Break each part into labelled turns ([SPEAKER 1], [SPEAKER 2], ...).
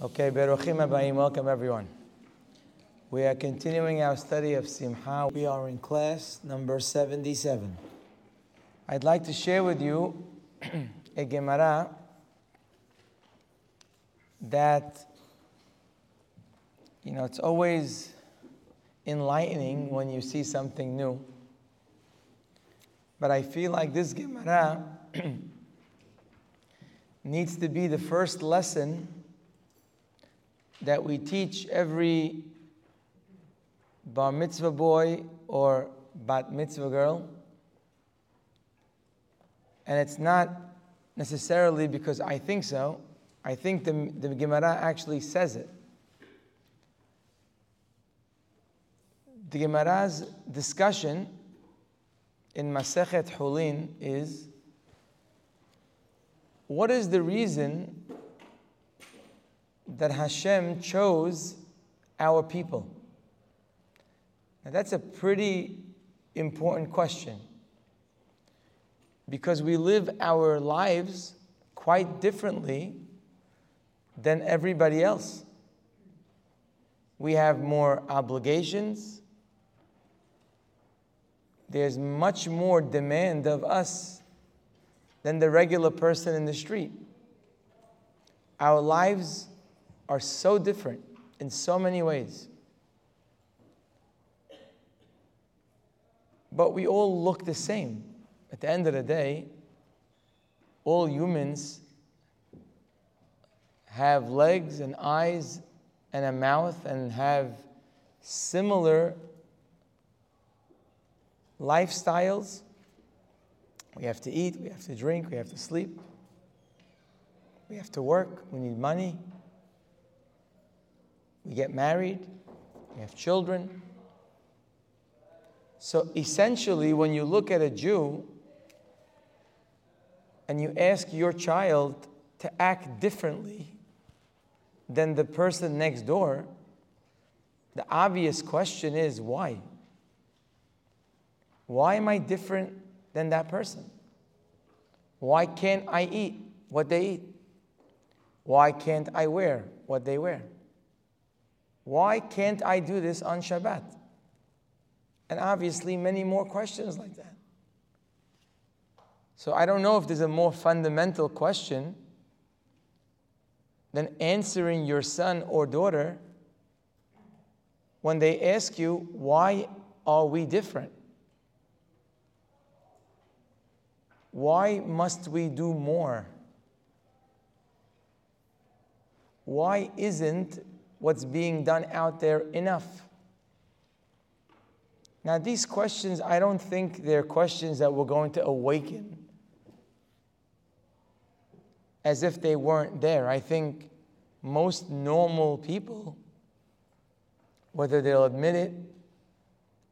[SPEAKER 1] Okay, Beruchim Abayim, welcome everyone. We are continuing our study of Simha. We are in class number 77. I'd like to share with you a Gemara that, you know, it's always enlightening when you see something new. But I feel like this Gemara needs to be the first lesson that we teach every bar mitzvah boy or bat mitzvah girl. And it's not necessarily because I think so. I think the, the Gemara actually says it. The Gemara's discussion in Masechet Hulin is what is the reason that Hashem chose our people? Now, that's a pretty important question because we live our lives quite differently than everybody else. We have more obligations. There's much more demand of us than the regular person in the street. Our lives are so different in so many ways. But we all look the same. At the end of the day, all humans have legs and eyes and a mouth and have similar lifestyles. We have to eat, we have to drink, we have to sleep, we have to work, we need money. We get married, we have children. So essentially, when you look at a Jew and you ask your child to act differently than the person next door, the obvious question is why? Why am I different than that person? Why can't I eat what they eat? Why can't I wear what they wear? Why can't I do this on Shabbat? And obviously, many more questions like that. So I don't know if there's a more fundamental question than answering your son or daughter when they ask you, Why are we different? Why must we do more? Why isn't what's being done out there enough? Now, these questions, I don't think they're questions that we're going to awaken as if they weren't there. I think most normal people, whether they'll admit it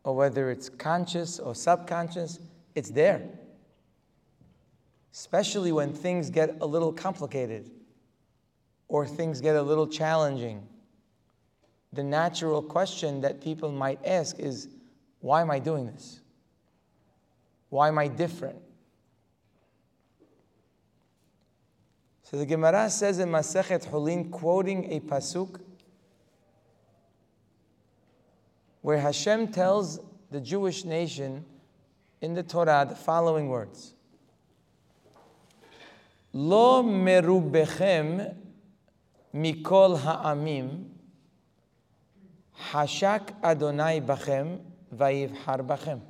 [SPEAKER 1] or whether it's conscious or subconscious, it's there. Especially when things get a little complicated or things get a little challenging the natural question that people might ask is why am I doing this? Why am I different? So the Gemara says in Masechet Hulin, quoting a pasuk, where Hashem tells the Jewish nation in the Torah the following words: Lo merubechem mikol ha'amim Hashak Adonai Bachem Vayivhar Bachem.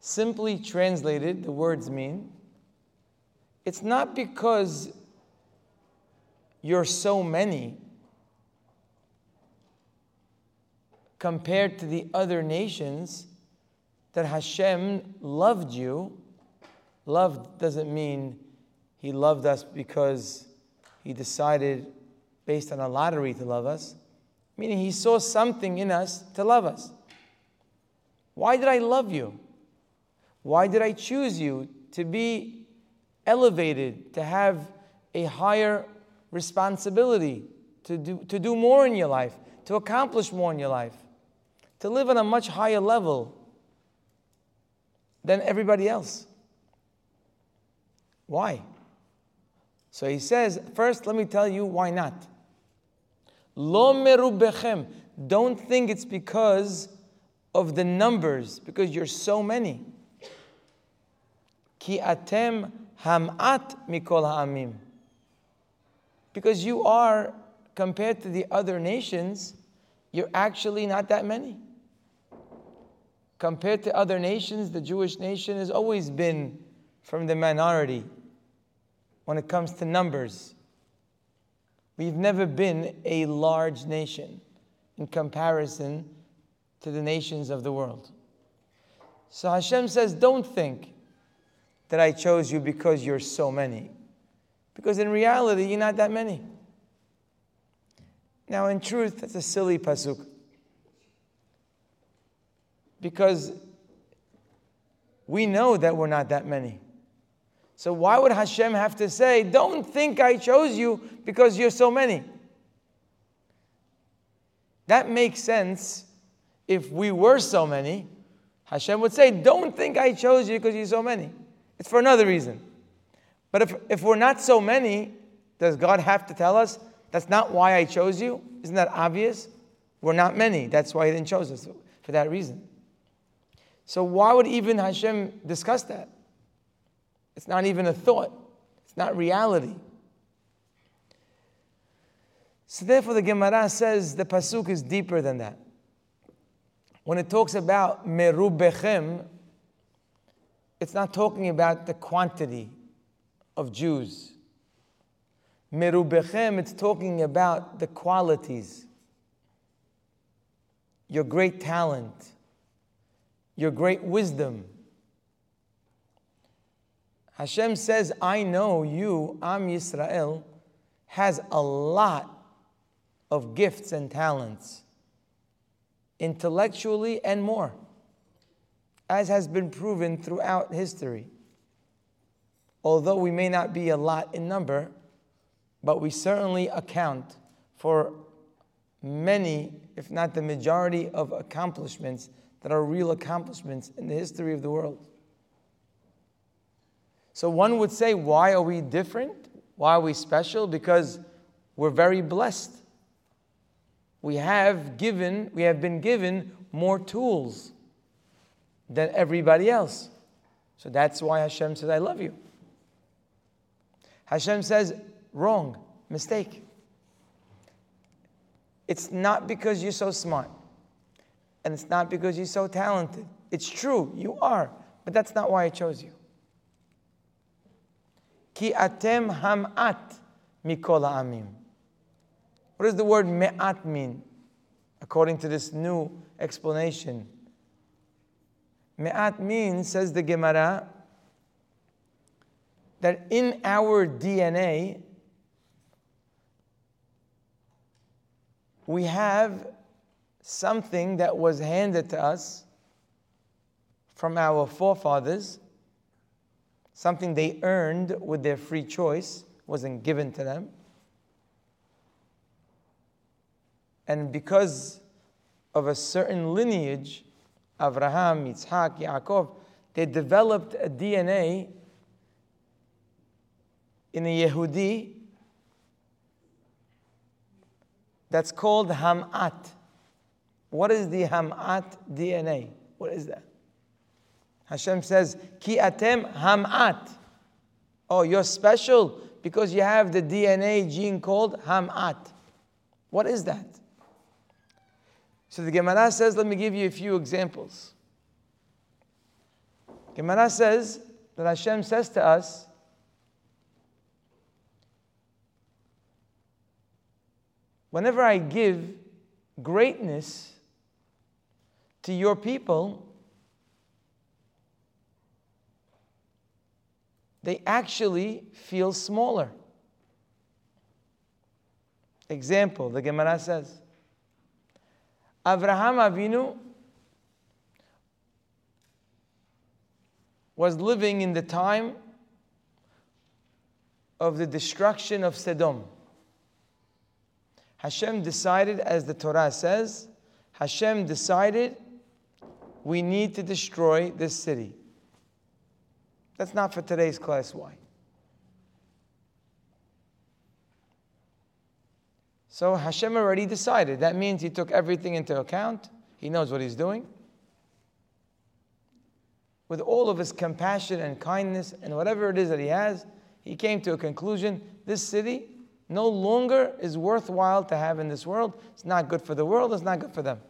[SPEAKER 1] Simply translated, the words mean it's not because you're so many compared to the other nations that Hashem loved you. Love doesn't mean He loved us because He decided based on a lottery to love us. Meaning he saw something in us to love us. Why did I love you? Why did I choose you to be elevated, to have a higher responsibility, to do, to do more in your life, to accomplish more in your life, to live on a much higher level than everybody else? Why? So he says, first, let me tell you why not. Lo. Don't think it's because of the numbers, because you're so many. Ki atem hamat mikol ha'amim. Because you are, compared to the other nations, you're actually not that many. Compared to other nations, the Jewish nation has always been from the minority when it comes to numbers. We've never been a large nation in comparison to the nations of the world. So Hashem says, Don't think that I chose you because you're so many. Because in reality, you're not that many. Now, in truth, that's a silly pasuk. Because we know that we're not that many. So why would Hashem have to say, Don't think I chose you because you're so many? That makes sense if we were so many. Hashem would say, Don't think I chose you because you're so many. It's for another reason. But if, if we're not so many, does God have to tell us, That's not why I chose you? Isn't that obvious? We're not many. That's why He didn't choose us for that reason. So why would even Hashem discuss that? It's not even a thought, it's not reality. So therefore, the Gemara says the pasuk is deeper than that. When it talks about merubechem, it's not talking about the quantity of Jews. Merubechem, it's talking about the qualities, your great talent, your great wisdom Hashem says, I know you, Am Yisrael, has a lot of gifts and talents, intellectually and more, as has been proven throughout history. Although we may not be a lot in number, but we certainly account for many, if not the majority, of accomplishments that are real accomplishments in the history of the world. So one would say, why are we different? Why are we special? Because we're very blessed. We have given, we have been given more tools than everybody else. So that's why Hashem says, I love you. Hashem says, wrong, mistake. It's not because you're so smart. And it's not because you're so talented. It's true, you are. But that's not why I chose you. Ki atem hamat mikol amim. What does the word me'at mean? According to this new explanation. Me'at means, says the Gemara, that in our DNA, we have something that was handed to us from our forefathers something they earned with their free choice, wasn't given to them. And because of a certain lineage, Abraham, Yitzhak, Yaakov, they developed a DNA in a Yehudi that's called Hamat. What is the Hamat DNA? What is that? Hashem says, Ki atem hamat. Oh, you're special because you have the DNA gene called hamat. What is that? So the Gemara says, let me give you a few examples. Gemara says that Hashem says to us, whenever I give greatness to your people, they actually feel smaller. Example, the Gemara says, Avraham Avinu was living in the time of the destruction of Sodom. Hashem decided, as the Torah says, Hashem decided we need to destroy this city. That's not for today's class Why? So Hashem already decided. That means He took everything into account. He knows what He's doing. With all of His compassion and kindness and whatever it is that He has, He came to a conclusion this city no longer is worthwhile to have in this world. It's not good for the world, it's not good for them.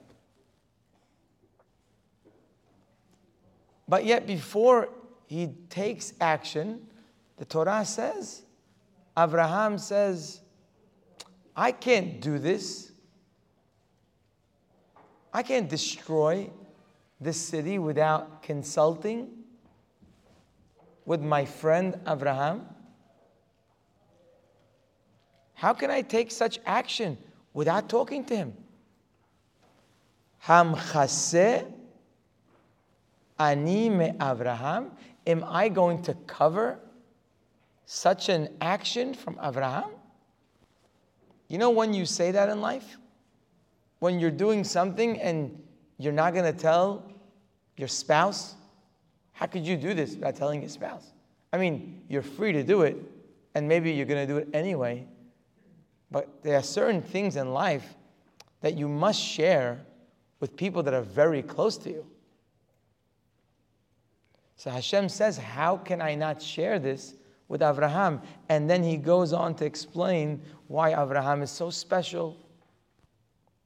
[SPEAKER 1] But yet, before he takes action, the Torah says, Abraham says, I can't do this. I can't destroy this city without consulting with my friend Abraham. How can I take such action without talking to him? Ham ani me Abraham. Am I going to cover such an action from Abraham? You know when you say that in life? When you're doing something and you're not going to tell your spouse? How could you do this without telling your spouse? I mean, you're free to do it, and maybe you're going to do it anyway. But there are certain things in life that you must share with people that are very close to you. So Hashem says, How can I not share this with Avraham? And then he goes on to explain why Avraham is so special.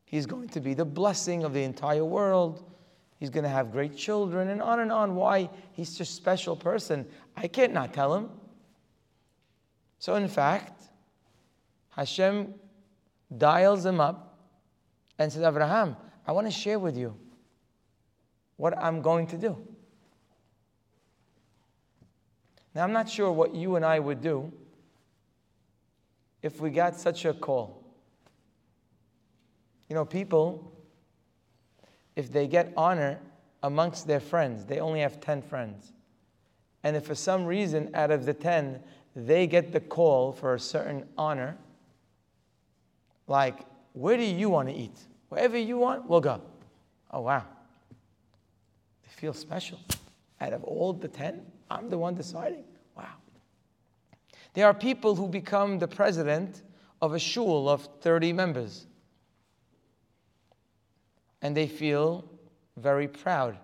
[SPEAKER 1] He's going to be the blessing of the entire world. He's going to have great children, and on and on. Why he's just a special person. I can't not tell him. So, in fact, Hashem dials him up and says, Abraham, I want to share with you what I'm going to do. Now, I'm not sure what you and I would do if we got such a call. You know, people, if they get honor amongst their friends, they only have 10 friends. And if for some reason out of the 10, they get the call for a certain honor, like, where do you want to eat? Wherever you want, we'll go. Oh, wow. They feel special. Out of all the 10, I'm the one deciding. Wow. There are people who become the president of a shul of 30 members. And they feel very proud.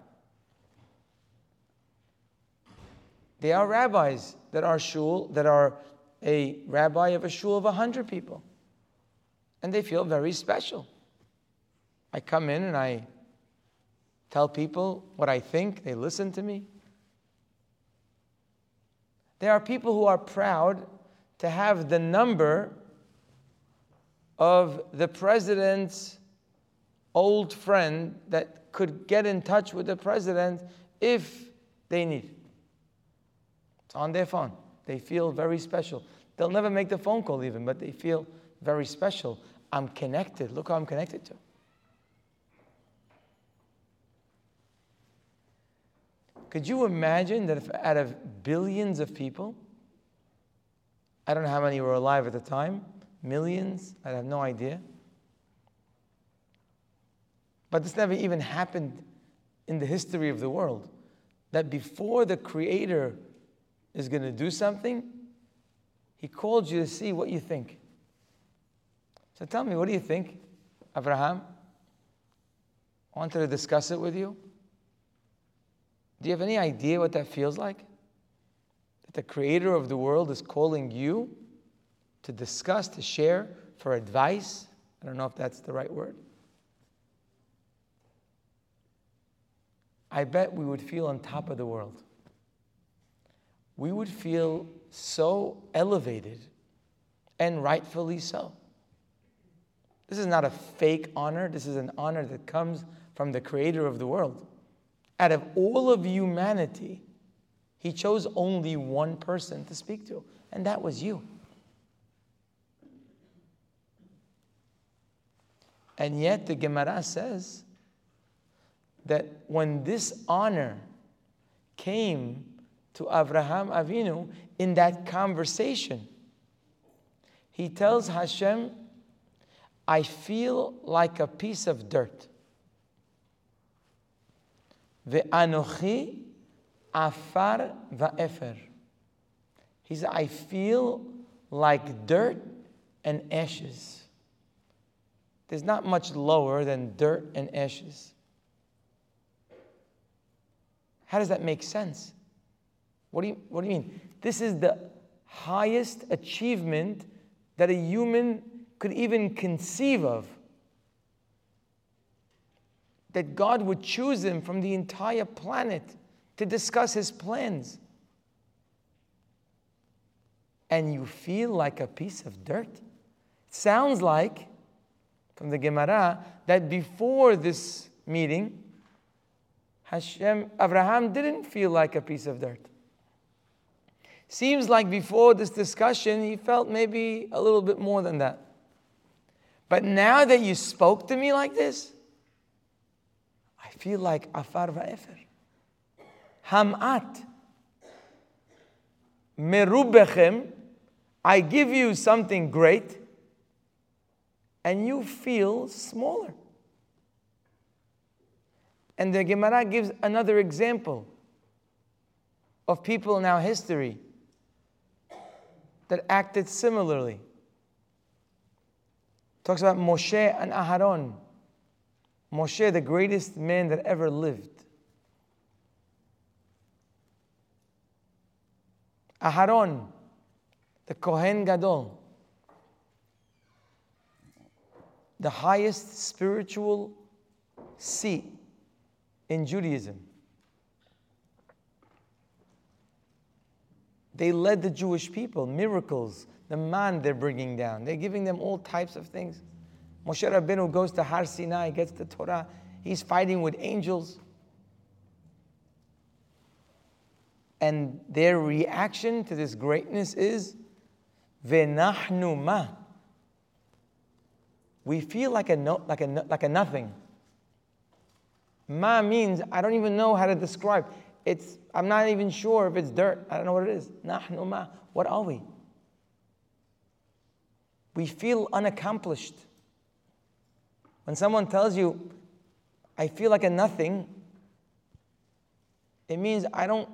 [SPEAKER 1] They are rabbis that are shul, that are a rabbi of a shul of 100 people and they feel very special. I come in and I tell people what I think, they listen to me. There are people who are proud to have the number of the president's old friend that could get in touch with the president if they need. It's on their phone. They feel very special. They'll never make the phone call even, but they feel very special. I'm connected. Look who I'm connected to. Could you imagine that if out of billions of people, I don't know how many were alive at the time, millions, I have no idea. But this never even happened in the history of the world. That before the Creator is going to do something, He called you to see what you think. So tell me, what do you think, Abraham? I wanted to discuss it with you. Do you have any idea what that feels like? That the creator of the world is calling you to discuss, to share, for advice? I don't know if that's the right word. I bet we would feel on top of the world. We would feel so elevated, and rightfully so. This is not a fake honor. This is an honor that comes from the creator of the world. Out of all of humanity, he chose only one person to speak to, and that was you. And yet, the Gemara says that when this honor came to Abraham Avinu in that conversation, he tells Hashem, I feel like a piece of dirt. Ve'anochi afar va'efer. He said, I feel like dirt and ashes. there's not much lower than dirt and ashes. How does that make sense? What do you, what do you mean? This is the highest achievement that a human could even conceive of. That God would choose him from the entire planet to discuss his plans. And you feel like a piece of dirt. It sounds like, from the Gemara, that before this meeting, Hashem, Abraham didn't feel like a piece of dirt. Seems like before this discussion, he felt maybe a little bit more than that. But now that you spoke to me like this, I feel like afar va'efer. Hamat. Merubechem. I give you something great, and you feel smaller. And the Gemara gives another example of people in our history that acted similarly. Talks about Moshe and Aharon. Moshe, the greatest man that ever lived. Aharon, the Kohen Gadol, the highest spiritual seat in Judaism. They led the Jewish people, miracles, the man they're bringing down. They're giving them all types of things. Moshe Rabbeinu goes to Har Sinai, gets the Torah. He's fighting with angels. And their reaction to this greatness is, Venahnu ma. We feel like a, no, like, a, like a nothing. Ma means I don't even know how to describe. It's, I'm not even sure if it's dirt. I don't know what it is. Nahnu ma. What are we? We feel unaccomplished. When someone tells you, I feel like a nothing, it means I don't,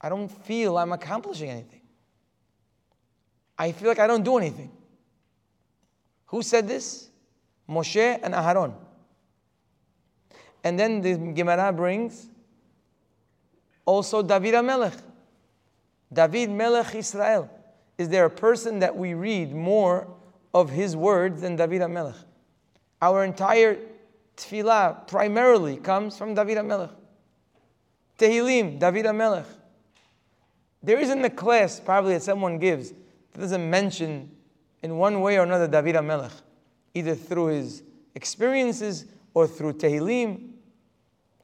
[SPEAKER 1] I don't feel I'm accomplishing anything. I feel like I don't do anything. Who said this? Moshe and Aharon. And then the Gemara brings also, David Melech. David Melech Israel. Is there a person that we read more of his words than David Melech? Our entire tefillah primarily comes from David Melech. Tehillim, David Melech. There isn't a class probably that someone gives that doesn't mention in one way or another David Melech, either through his experiences or through Tehillim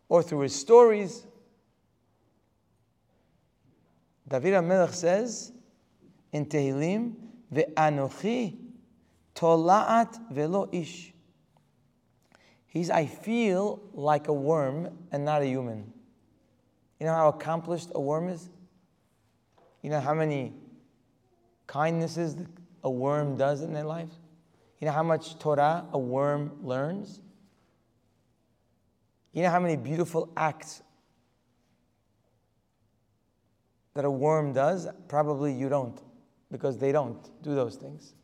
[SPEAKER 1] or through his stories. David HaMelech says in Tehillim, Ve'anochi tola'at velo ish. He's, I feel like a worm and not a human. You know how accomplished a worm is? You know how many kindnesses a worm does in their life? You know how much Torah a worm learns? You know how many beautiful acts that a worm does, probably you don't, because they don't do those things.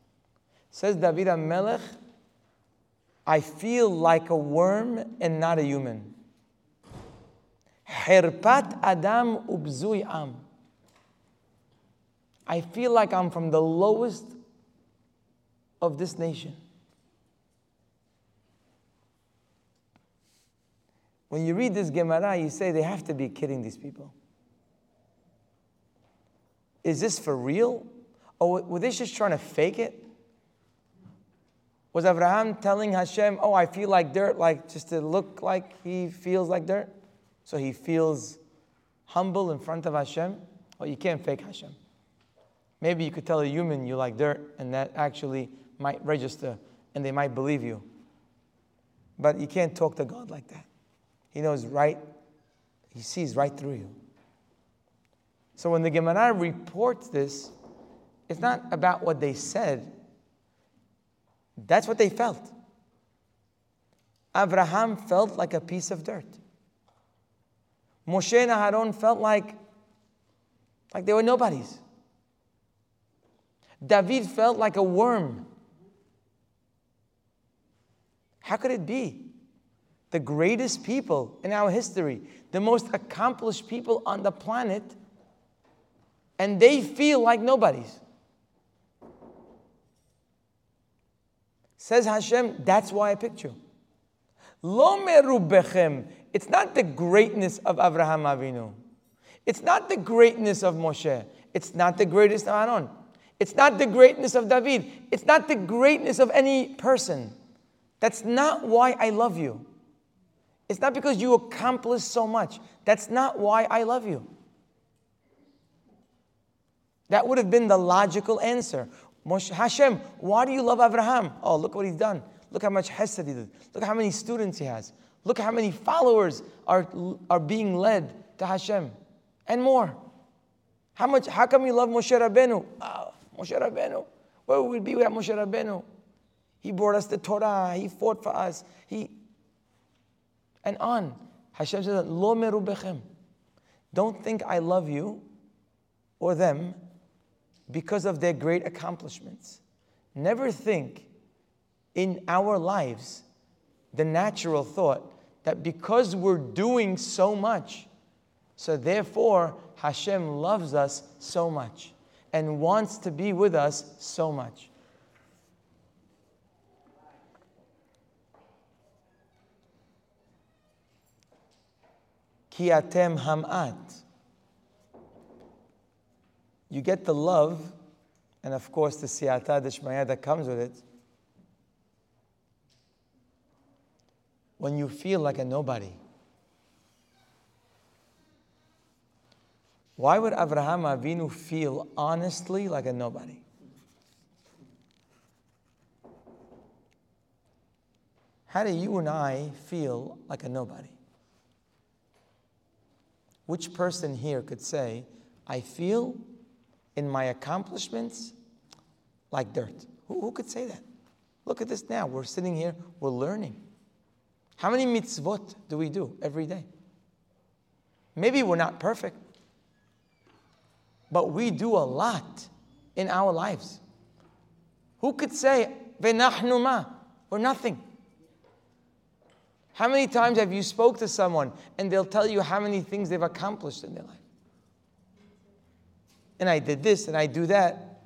[SPEAKER 1] Says David Melech, I feel like a worm and not a human. Herpat Adam ubzui am. I feel like I'm from the lowest of this nation. When you read this Gemara, you say they have to be kidding these people. Is this for real? Or were they just trying to fake it? Was Abraham telling Hashem, Oh, I feel like dirt, like just to look like he feels like dirt? So he feels humble in front of Hashem? Well, you can't fake Hashem. Maybe you could tell a human you like dirt, and that actually might register, and they might believe you. But you can't talk to God like that. He knows right, He sees right through you. So when the Gemara reports this, it's not about what they said, that's what they felt. Abraham felt like a piece of dirt. Moshe and Aaron felt like, like they were nobodies. David felt like a worm. How could it be? The greatest people in our history, the most accomplished people on the planet, and they feel like nobodies. Says Hashem, that's why I picked you. Lo merubechem. It's not the greatness of Avraham Avinu. It's not the greatness of Moshe. It's not the greatness of Aaron. It's not the greatness of David. It's not the greatness of any person. That's not why I love you. It's not because you accomplished so much. That's not why I love you. That would have been the logical answer. Hashem, why do you love Abraham? Oh, look what he's done. Look how much hesed he did. Look how many students he has. Look how many followers are, are being led to Hashem. And more. How much? How come you love Moshe Rabbeinu? Oh, Moshe Rabbeinu. Where would we be without Moshe Rabbeinu? He brought us the Torah. He fought for us. He and on. Hashem says, Lo merubechem. Don't think I love you or them because of their great accomplishments. Never think in our lives the natural thought that because we're doing so much, so therefore Hashem loves us so much and wants to be with us so much. Kiatem hamat you get the love, and of course the siyata dishmaya that comes with it, when you feel like a nobody. Why would Abraham Avinu feel honestly like a nobody? How do you and I feel like a nobody? Which person here could say, I feel in my accomplishments like dirt. Who, who could say that? Look at this now. We're sitting here, we're learning. How many mitzvot do we do every day? Maybe we're not perfect, but we do a lot in our lives. Who could say, Venachnu ma? We're nothing. How many times have you spoke to someone and they'll tell you how many things they've accomplished in their life? And I did this and I do that.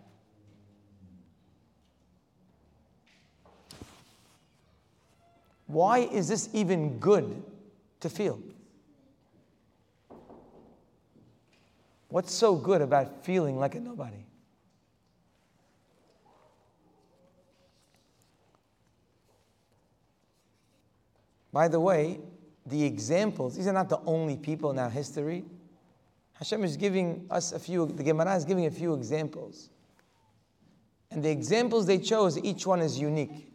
[SPEAKER 1] Why is this even good to feel? What's so good about feeling like a nobody? By the way, the examples, these are not the only people in our history Hashem is giving us a few, the Gemara is giving a few examples. And the examples they chose, each one is unique.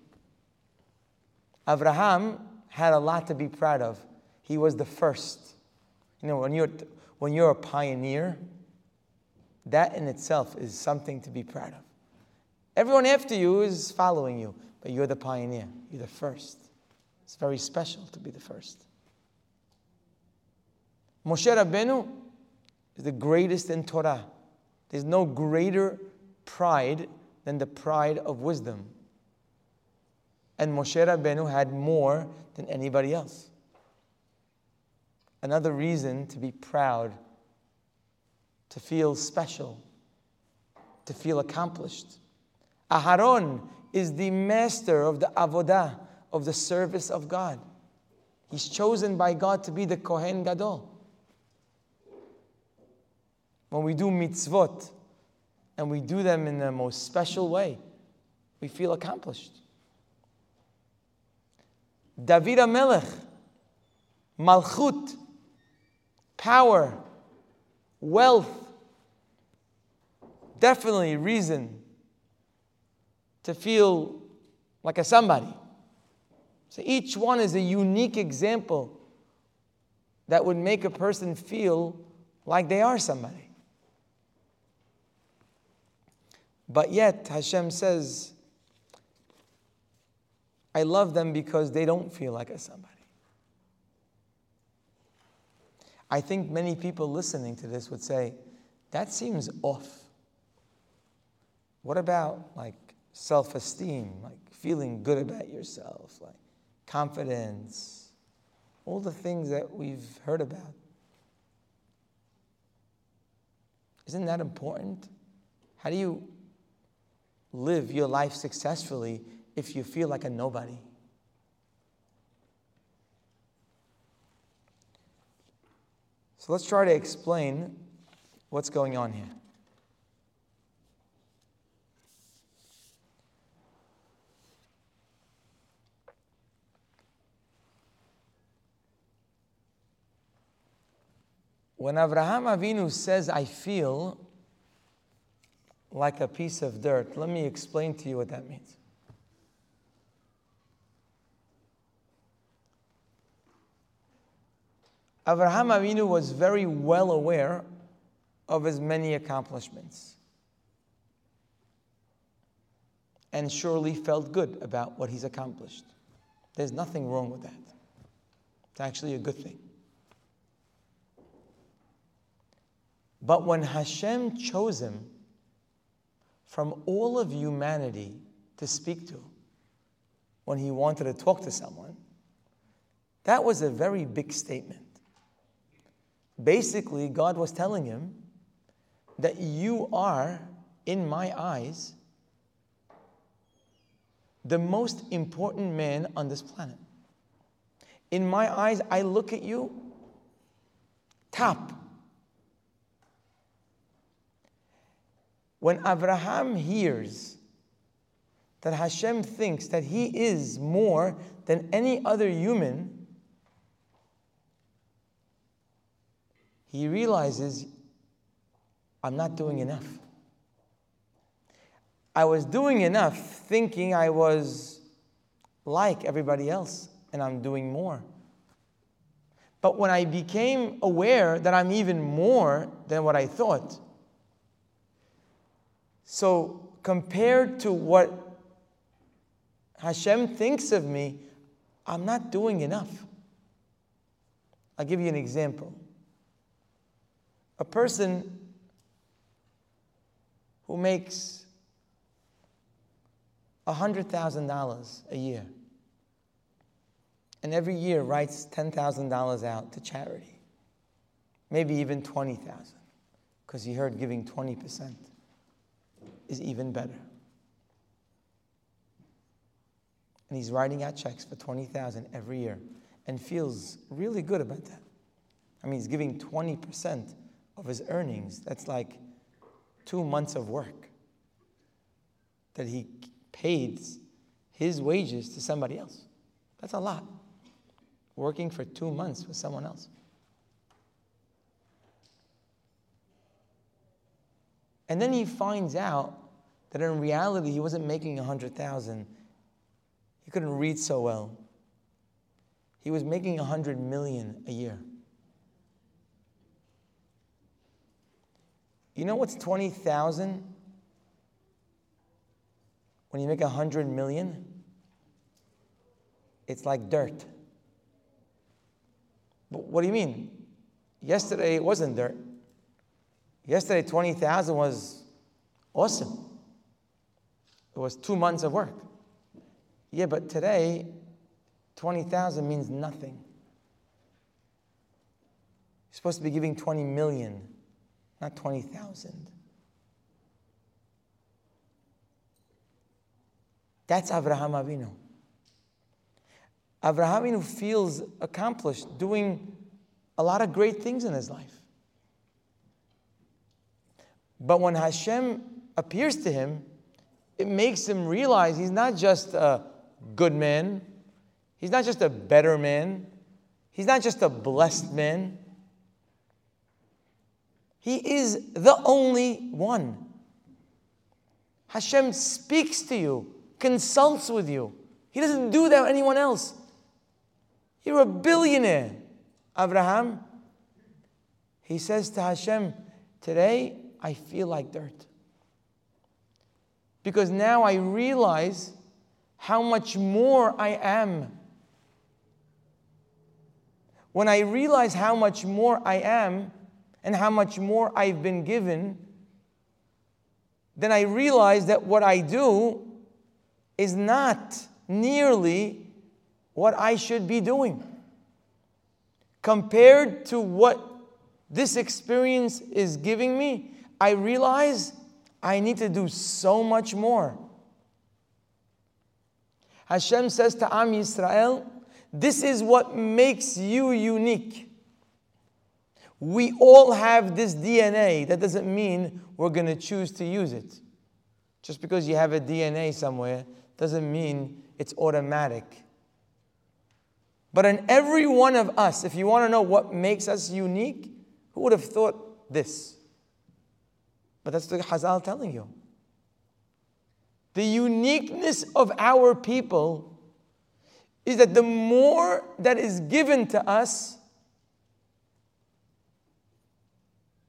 [SPEAKER 1] Abraham had a lot to be proud of. He was the first. You know, when you're, when you're a pioneer, that in itself is something to be proud of. Everyone after you is following you, but you're the pioneer. You're the first. It's very special to be the first. Moshe Rabbeinu, is the greatest in Torah. There's no greater pride than the pride of wisdom. And Moshe Rabbeinu had more than anybody else. Another reason to be proud, to feel special, to feel accomplished. Aharon is the master of the avodah, of the service of God. He's chosen by God to be the Kohen Gadol when we do mitzvot and we do them in the most special way, we feel accomplished. David HaMelech, Malchut, power, wealth, definitely reason to feel like a somebody. So each one is a unique example that would make a person feel like they are somebody. But yet, Hashem says, I love them because they don't feel like a somebody. I think many people listening to this would say, that seems off. What about like self esteem, like feeling good about yourself, like confidence, all the things that we've heard about. Isn't that important? How do you live your life successfully if you feel like a nobody? So let's try to explain what's going on here. When Avraham Avinu says, I feel like a piece of dirt, let me explain to you what that means. Avraham Avinu was very well aware of his many accomplishments and surely felt good about what he's accomplished. There's nothing wrong with that. It's actually a good thing. But when Hashem chose him from all of humanity to speak to, when he wanted to talk to someone, that was a very big statement. Basically, God was telling him that you are, in my eyes, the most important man on this planet. In my eyes, I look at you, top. When Abraham hears that Hashem thinks that he is more than any other human, he realizes, I'm not doing enough. I was doing enough thinking I was like everybody else, and I'm doing more. But when I became aware that I'm even more than what I thought, so, compared to what Hashem thinks of me, I'm not doing enough. I'll give you an example. A person who makes $100,000 a year and every year writes $10,000 out to charity, maybe even 20,000 because he heard giving 20% is even better. And he's writing out checks for 20,000 every year and feels really good about that. I mean, he's giving 20% of his earnings. That's like two months of work that he paid his wages to somebody else. That's a lot. Working for two months with someone else. And then he finds out that in reality he wasn't making a hundred thousand. He couldn't read so well. He was making a hundred million a year. You know what's 20,000 when you make a hundred million? It's like dirt. But what do you mean? Yesterday it wasn't dirt. Yesterday 20,000 was awesome. It was two months of work. Yeah, but today, 20,000 means nothing. You're supposed to be giving 20 million, not 20,000. That's Avraham Avinu. Avraham Avinu feels accomplished, doing a lot of great things in his life. But when Hashem appears to him, it makes him realize he's not just a good man, he's not just a better man, he's not just a blessed man. He is the only one. Hashem speaks to you, consults with you. He doesn't do that with anyone else. You're a billionaire, Abraham. He says to Hashem, Today I feel like dirt because now I realize how much more I am. When I realize how much more I am and how much more I've been given, then I realize that what I do is not nearly what I should be doing. Compared to what this experience is giving me, I realize I need to do so much more. Hashem says to Am Yisrael, This is what makes you unique. We all have this DNA. That doesn't mean we're going to choose to use it. Just because you have a DNA somewhere doesn't mean it's automatic. But in every one of us, if you want to know what makes us unique, who would have thought this? But that's the Hazal telling you. The uniqueness of our people is that the more that is given to us,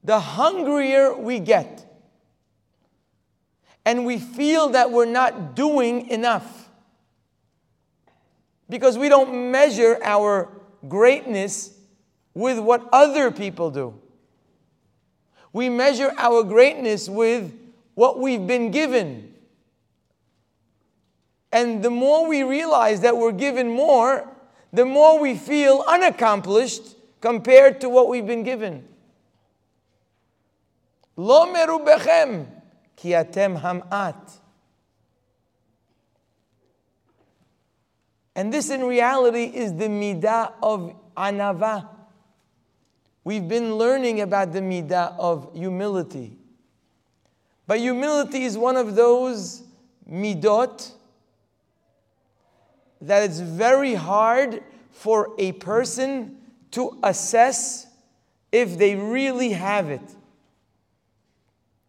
[SPEAKER 1] the hungrier we get. And we feel that we're not doing enough. Because we don't measure our greatness with what other people do. We measure our greatness with what we've been given. And the more we realize that we're given more, the more we feel unaccomplished compared to what we've been given. Lo merubechem ki atem hamat. And this in reality is the midah of anava. We've been learning about the midah of humility. But humility is one of those midot that it's very hard for a person to assess if they really have it.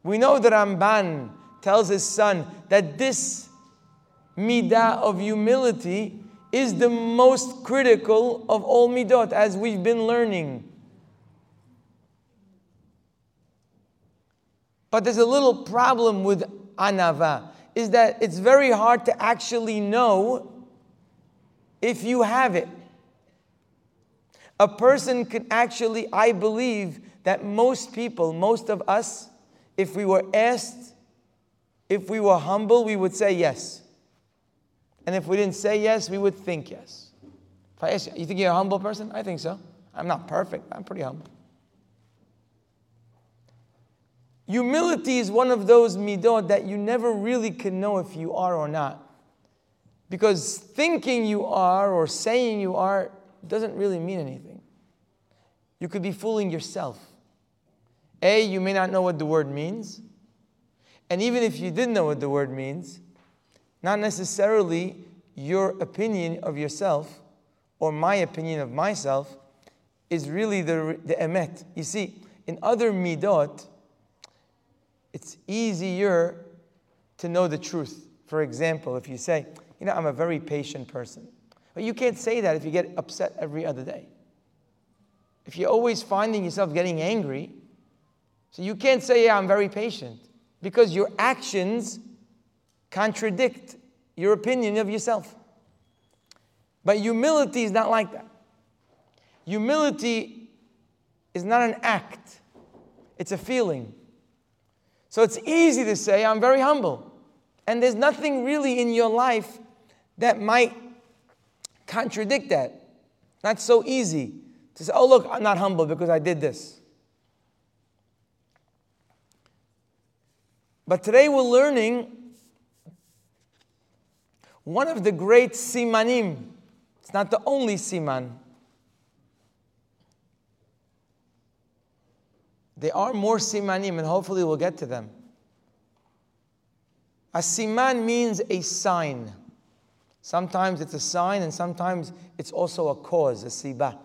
[SPEAKER 1] We know that Ramban tells his son that this midah of humility is the most critical of all midot, as we've been learning. But there's a little problem with anava, is that it's very hard to actually know if you have it. A person can actually, I believe that most people, most of us, if we were asked, if we were humble, we would say yes. And if we didn't say yes, we would think yes. If I ask you, you think you're a humble person? I think so. I'm not perfect, I'm pretty humble. Humility is one of those midot that you never really can know if you are or not. Because thinking you are or saying you are doesn't really mean anything. You could be fooling yourself. A, you may not know what the word means. And even if you did know what the word means, not necessarily your opinion of yourself or my opinion of myself is really the, the emet. You see, in other midot, it's easier to know the truth. For example, if you say, you know, I'm a very patient person. But you can't say that if you get upset every other day. If you're always finding yourself getting angry, so you can't say, yeah, I'm very patient, because your actions contradict your opinion of yourself. But humility is not like that. Humility is not an act, it's a feeling. So it's easy to say, I'm very humble. And there's nothing really in your life that might contradict that. Not so easy to say, oh, look, I'm not humble because I did this. But today we're learning one of the great simanim. It's not the only siman. There are more simanim, and hopefully we'll get to them. A siman means a sign. Sometimes it's a sign, and sometimes it's also a cause, a siba.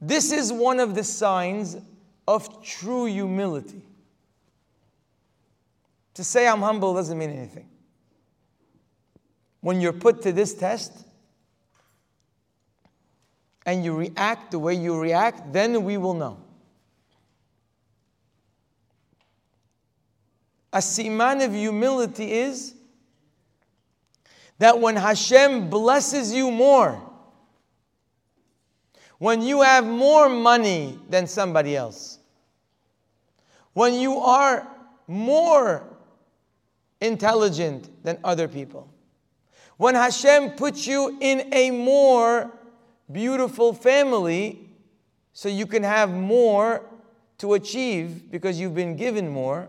[SPEAKER 1] This is one of the signs of true humility. To say I'm humble doesn't mean anything. When you're put to this test and you react the way you react, then we will know. A siman of humility is that when Hashem blesses you more, when you have more money than somebody else, when you are more intelligent than other people, When Hashem puts you in a more beautiful family, so you can have more to achieve because you've been given more.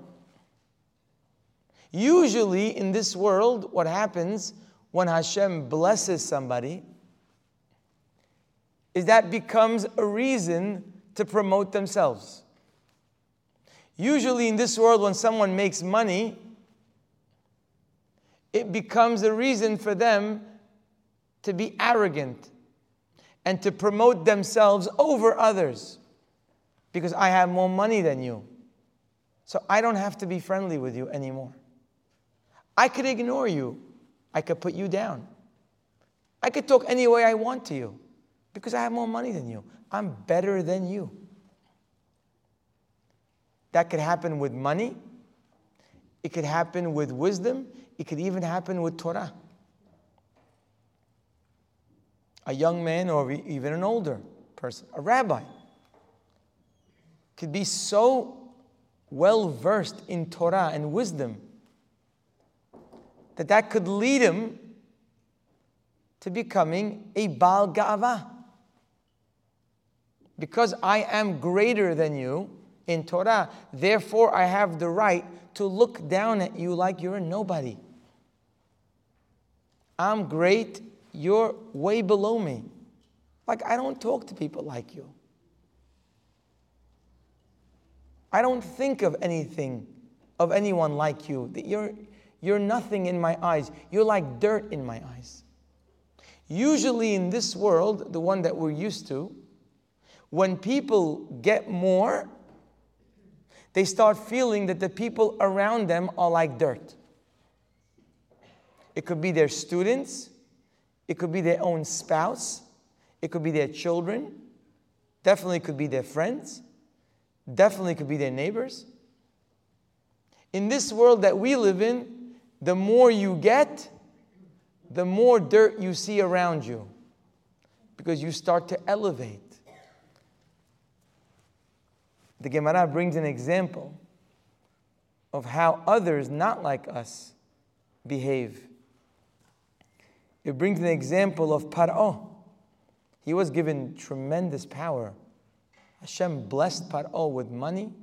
[SPEAKER 1] Usually in this world, what happens when Hashem blesses somebody is that becomes a reason to promote themselves. Usually in this world, when someone makes money, it becomes a reason for them to be arrogant and to promote themselves over others because I have more money than you. So I don't have to be friendly with you anymore. I could ignore you, I could put you down. I could talk any way I want to you because I have more money than you. I'm better than you. That could happen with money, it could happen with wisdom, it could even happen with Torah. A young man or even an older person, a rabbi, could be so well versed in Torah and wisdom that that could lead him to becoming a Baal Ga'ava. Because I am greater than you in Torah, therefore I have the right to look down at you like you're a nobody. I'm great, you're way below me. Like, I don't talk to people like you. I don't think of anything, of anyone like you. That you're, you're nothing in my eyes. You're like dirt in my eyes. Usually, in this world, the one that we're used to, when people get more, they start feeling that the people around them are like dirt. It could be their students, it could be their own spouse, it could be their children, definitely could be their friends, definitely could be their neighbors. In this world that we live in, the more you get, the more dirt you see around you because you start to elevate. The Gemara brings an example of how others not like us behave. It brings an example of Paro. He was given tremendous power. Hashem blessed Paro with money,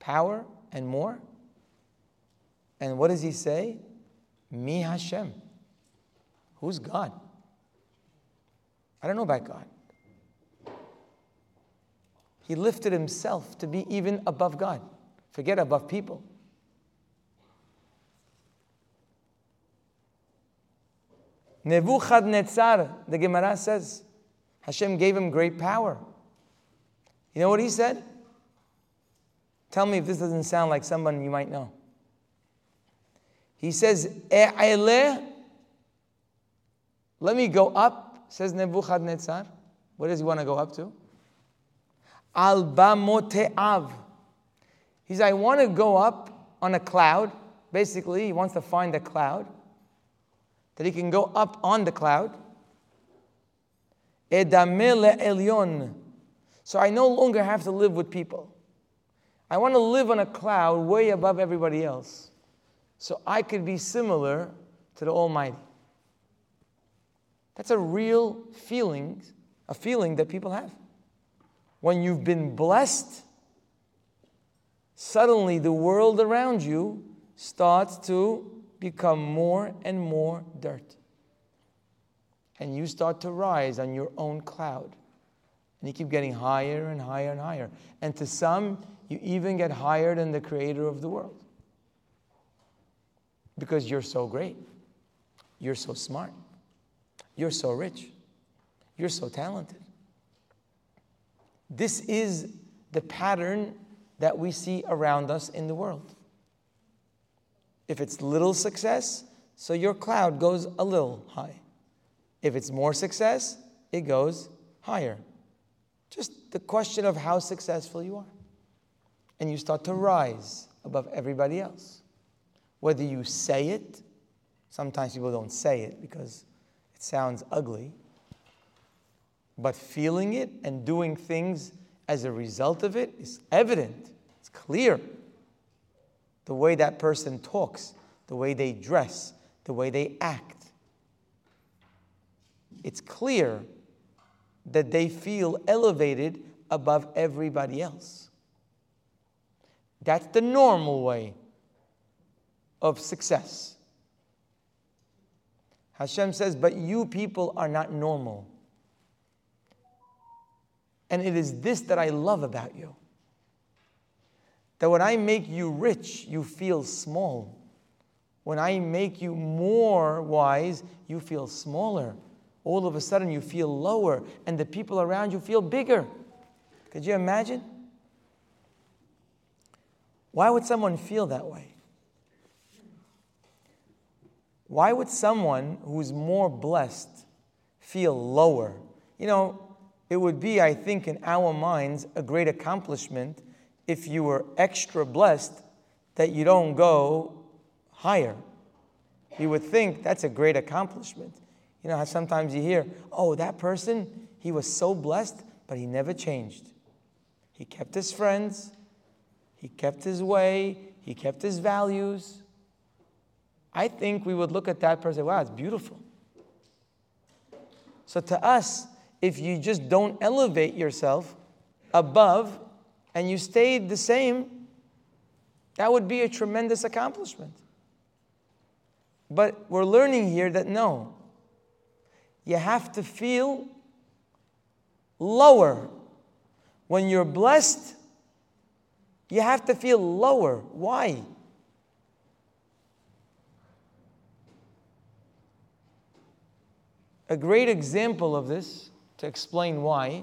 [SPEAKER 1] power, and more. And what does he say? Me Hashem. Who's God? I don't know about God. He lifted himself to be even above God. Forget above people. Nebuchadnezzar, the Gemara says, Hashem gave him great power. You know what he said? Tell me if this doesn't sound like someone you might know. He says, let me go up, says Nebuchadnezzar. What does he want to go up to? Al Bamote'av. He says, I want to go up on a cloud. Basically, he wants to find a cloud that he can go up on the cloud. Elyon. So I no longer have to live with people. I want to live on a cloud way above everybody else. So I could be similar to the Almighty. That's a real feeling, a feeling that people have. When you've been blessed, suddenly the world around you starts to become more and more dirt. And you start to rise on your own cloud. And you keep getting higher and higher and higher. And to some, you even get higher than the creator of the world. Because you're so great. You're so smart. You're so rich. You're so talented. This is the pattern that we see around us in the world. If it's little success, so your cloud goes a little high. If it's more success, it goes higher. Just the question of how successful you are. And you start to rise above everybody else. Whether you say it, sometimes people don't say it because it sounds ugly, but feeling it and doing things as a result of it is evident, it's clear. The way that person talks, the way they dress, the way they act. it's clear that they feel elevated above everybody else. That's the normal way of success. Hashem says, But you people are not normal. And it is this that I love about you. That when I make you rich, you feel small. When I make you more wise, you feel smaller. All of a sudden, you feel lower, and the people around you feel bigger. Could you imagine? Why would someone feel that way? Why would someone who's more blessed feel lower? You know, it would be, I think, in our minds, a great accomplishment if you were extra blessed that you don't go higher. You would think that's a great accomplishment. You know how sometimes you hear, oh, that person, he was so blessed, but he never changed. He kept his friends, he kept his way, he kept his values. I think we would look at that person, wow, it's beautiful. So to us, if you just don't elevate yourself above and you stayed the same, that would be a tremendous accomplishment. But we're learning here that no, you have to feel lower. When you're blessed, you have to feel lower. Why? A great example of this, to explain why,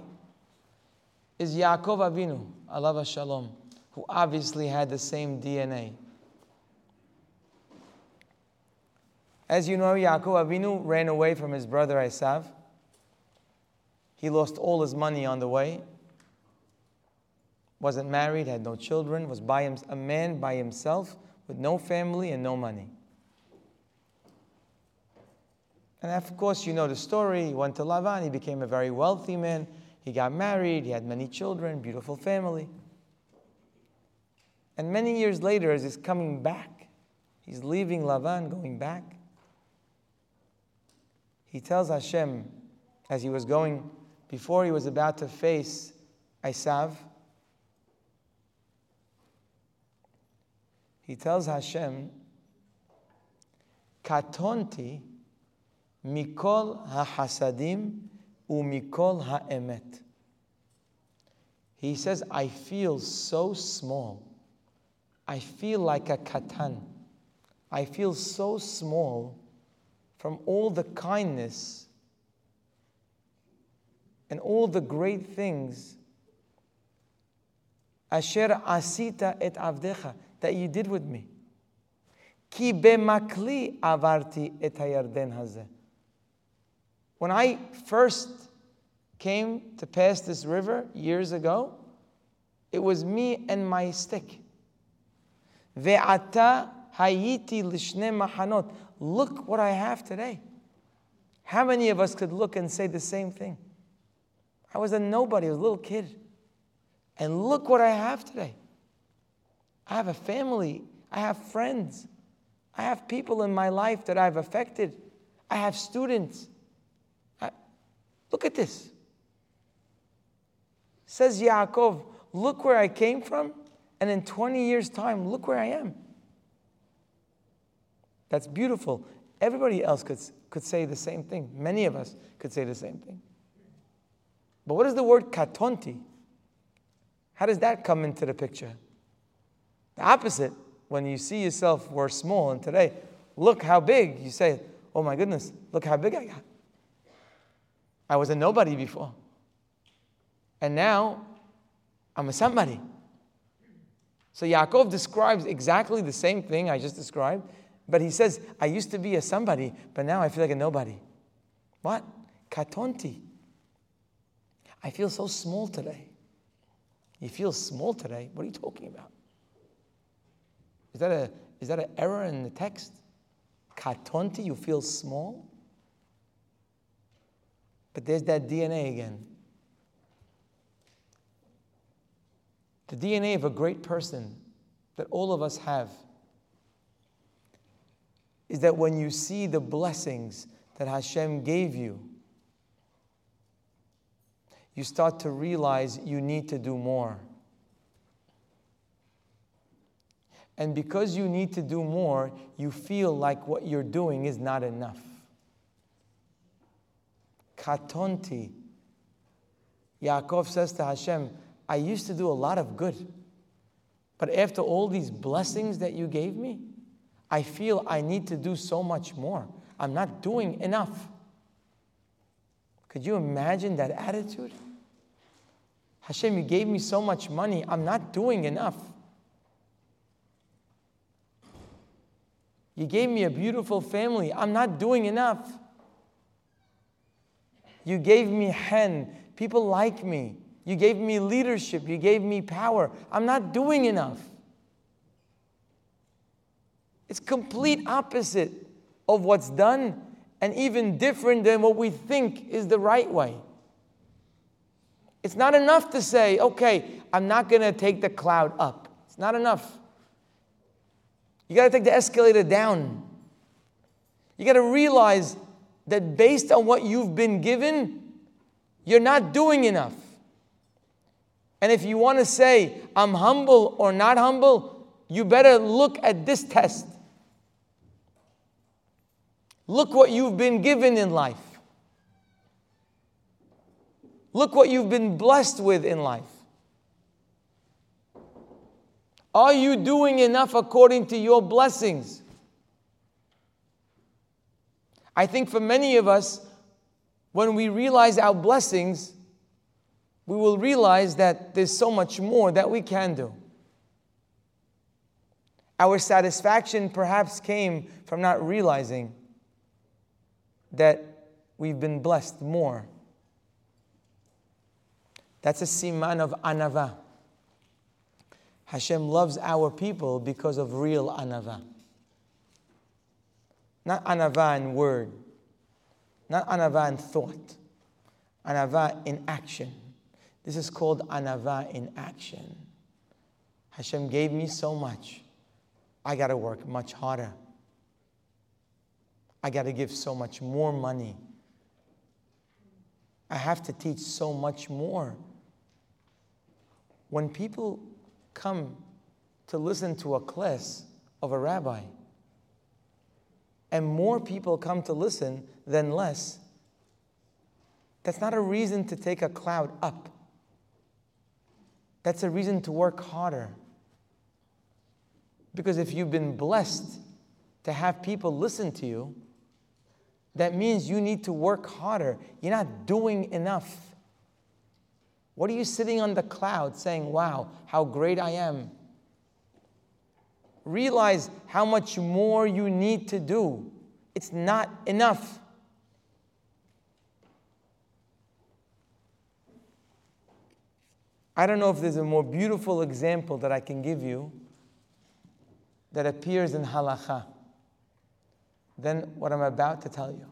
[SPEAKER 1] is Yaakov Avinu, alav shalom, who obviously had the same DNA. As you know, Yaakov Avinu ran away from his brother Esav. He lost all his money on the way. Wasn't married, had no children, was by him, a man by himself with no family and no money. And of course, you know the story. He went to Lavan, he became a very wealthy man. He got married, he had many children, beautiful family. And many years later, as he's coming back, he's leaving Lavan, going back. He tells Hashem, as he was going, before he was about to face Esav, he tells Hashem, Katonti mikol hahasadim umikol ha'emet. He says, I feel so small. I feel like a katan. I feel so small from all the kindness and all the great things asher asita et avdecha that you did with me. Ki bemakli avarti et hayarden hazeh. When I first came to pass this river years ago, it was me and my stick. Ve'ata hayiti lishne mahanot. Look what I have today. How many of us could look and say the same thing? I was a nobody, I was a little kid. And look what I have today. I have a family, I have friends, I have people in my life that I've affected, I have students, Look at this. Says Yaakov, look where I came from, and in 20 years' time, look where I am. That's beautiful. Everybody else could, could say the same thing. Many of us could say the same thing. But what is the word katonti? How does that come into the picture? The opposite, when you see yourself were small, and today, look how big, you say, oh my goodness, look how big I got. I was a nobody before. And now I'm a somebody. So Yaakov describes exactly the same thing I just described, but he says, I used to be a somebody, but now I feel like a nobody. What? Katonti. I feel so small today. You feel small today? What are you talking about? Is that a is that an error in the text? Katonti, you feel small? But there's that DNA again. The DNA of a great person that all of us have is that when you see the blessings that Hashem gave you you start to realize you need to do more. And because you need to do more, you feel like what you're doing is not enough. Katonti. Yaakov says to Hashem, I used to do a lot of good. But after all these blessings that you gave me, I feel I need to do so much more. I'm not doing enough. Could you imagine that attitude? Hashem, you gave me so much money, I'm not doing enough. You gave me a beautiful family, I'm not doing enough. You gave me hen, people like me. You gave me leadership, you gave me power. I'm not doing enough. It's complete opposite of what's done and even different than what we think is the right way. It's not enough to say, okay, I'm not going to take the cloud up. It's not enough. You got to take the escalator down. You got to realize that based on what you've been given, you're not doing enough. And if you want to say, I'm humble or not humble, you better look at this test. Look what you've been given in life. Look what you've been blessed with in life. Are you doing enough according to your blessings? I think for many of us, when we realize our blessings, we will realize that there's so much more that we can do. Our satisfaction perhaps came from not realizing that we've been blessed more. That's a siman of anava. Hashem loves our people because of real anava. Not anava in word, not anava in thought, anava in action. This is called anava in action. Hashem gave me so much. I got to work much harder. I got to give so much more money. I have to teach so much more. When people come to listen to a class of a rabbi, and more people come to listen than less, that's not a reason to take a cloud up. That's a reason to work harder. Because if you've been blessed to have people listen to you, that means you need to work harder. You're not doing enough. What are you sitting on the cloud saying, Wow, how great I am? Realize how much more you need to do. It's not enough. I don't know if there's a more beautiful example that I can give you that appears in halakha than what I'm about to tell you.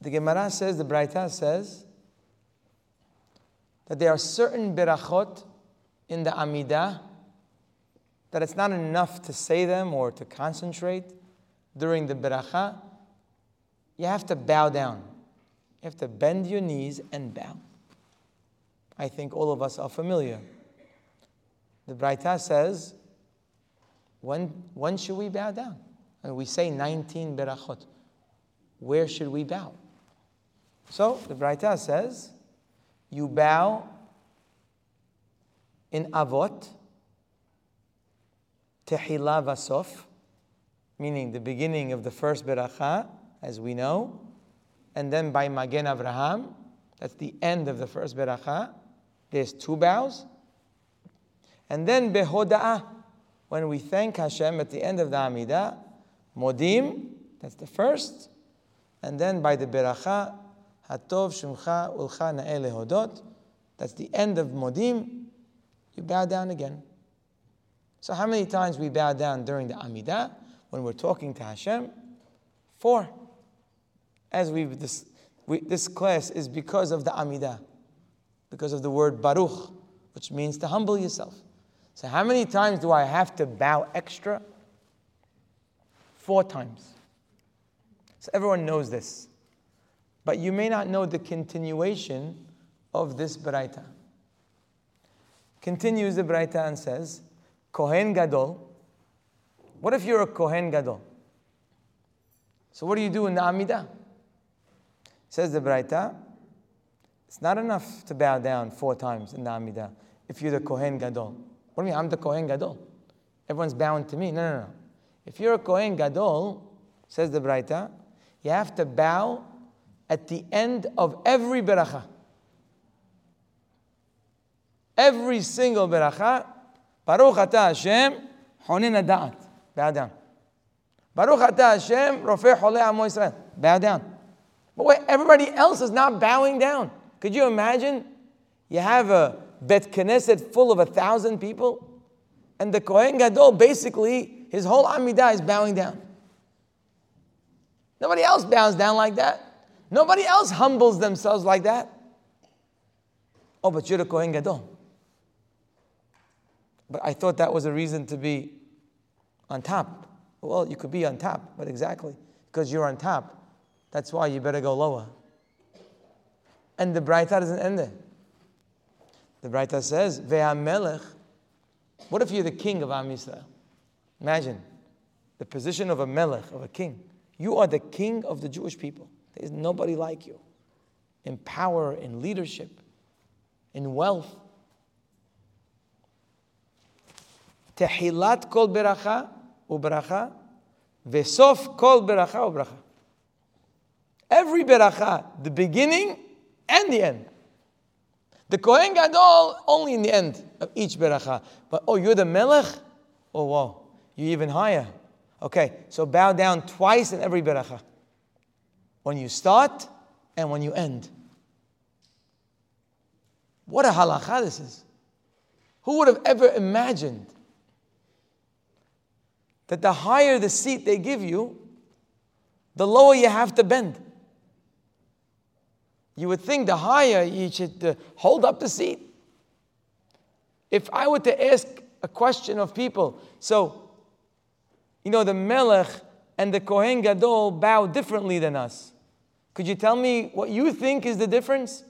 [SPEAKER 1] The Gemara says, the Braita says, that there are certain berachot in the Amidah that it's not enough to say them or to concentrate during the beracha. You have to bow down. You have to bend your knees and bow. I think all of us are familiar. The Braita says, when, when should we bow down? And we say 19 berachot. Where should we bow? So the Braita says, you bow in Avot, Tehillah Vasof, meaning the beginning of the first beracha, as we know, and then by Magen Avraham, that's the end of the first beracha. There's two bows. And then Behoda'ah, when we thank Hashem at the end of the Amidah, Modim, that's the first. And then by the Beracha, Hatov shumcha Ulcha Na'e Lehodot, that's the end of Modim, you bow down again. So how many times we bow down during the Amidah when we're talking to Hashem? Four. As we've this, we, this class is because of the Amidah, because of the word Baruch, which means to humble yourself. So, how many times do I have to bow extra? Four times. So, everyone knows this. But you may not know the continuation of this Braita. Continues the Braita and says, Kohen Gadol. What if you're a Kohen Gadol? So what do you do in the Amidah? Says the Braita, it's not enough to bow down four times in the Amidah if you're the Kohen Gadol. What do you mean? I'm the Kohen Gadol. Everyone's bowing to me. No, no, no. If you're a Kohen Gadol, says the Braita, you have to bow at the end of every beracha. Every single beracha, Baruch Ata Hashem, Honin Da'at. Bow down. Baruch Ata Hashem, Rofeh Hole Amo Israel. Bow down. But wait, everybody else is not bowing down. Could you imagine? You have a Bet Knesset full of a thousand people, and the Kohen Gadol basically, his whole Amidah is bowing down. Nobody else bows down like that. Nobody else humbles themselves like that. Oh, but you're the Kohen Gadol. But I thought that was a reason to be on top. Well, you could be on top, but exactly because you're on top, that's why you better go lower. And the Braita doesn't end there. The Braita says, Ve'amelech. What if you're the king of Am Yisrael? Imagine the position of a melech, of a king. You are the king of the Jewish people. There's nobody like you in power, in leadership, in wealth. Tehilat kol beracha ubracha, vesof kol beracha ubracha. Every beracha, the beginning and the end. The Kohen Gadol only in the end of each beracha. But oh, you're the melech? Oh, whoa, you're even higher. Okay, so bow down twice in every beracha when you start and when you end. What a halacha this is. Who would have ever imagined that the higher the seat they give you, the lower you have to bend? You would think the higher you should uh, hold up the seat. If I were to ask a question of people, so, you know, the Melech and the Kohen Gadol bow differently than us. Could you tell me what you think is the difference?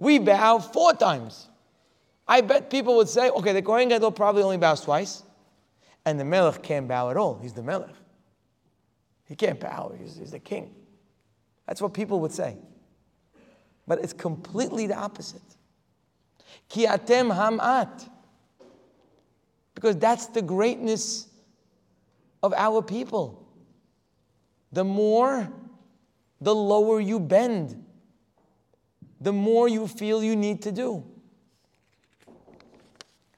[SPEAKER 1] We bow four times. I bet people would say, okay, the Kohen Gadol probably only bows twice, and the Melech can't bow at all. He's the Melech. He can't bow, he's, he's the king. That's what people would say. But it's completely the opposite. Ki atem hamat. Because that's the greatness of our people. The more the lower you bend, the more you feel you need to do.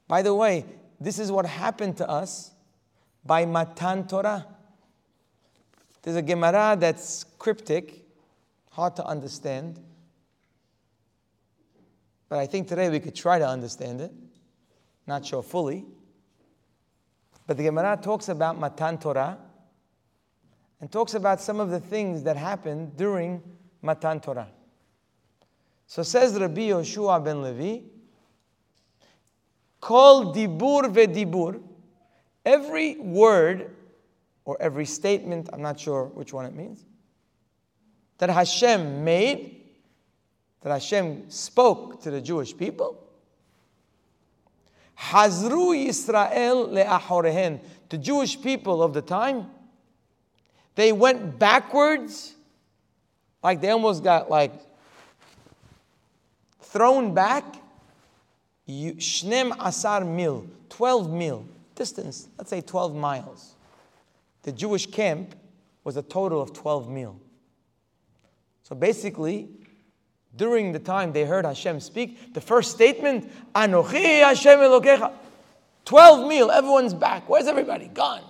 [SPEAKER 1] By the way, this is what happened to us by Matan Torah. There's a Gemara that's cryptic, hard to understand. But I think today we could try to understand it. Not sure fully. But the Gemara talks about Matan Torah and talks about some of the things that happened during Matan Torah. So says Rabbi Yoshua ben Levi, Kol dibur ve'dibur, every word or every statement, I'm not sure which one it means, that Hashem made, that Hashem spoke to the Jewish people, Hazru Yisrael le'ahorehen, the Jewish people of the time, they went backwards, like they almost got like thrown back. Shnem asar mil, 12 mil, distance, let's say 12 miles. The Jewish camp was a total of 12 mil. So basically, during the time they heard Hashem speak, the first statement, Anochi Hashem Elokecha. 12 mil, everyone's back. Where's everybody? Gone.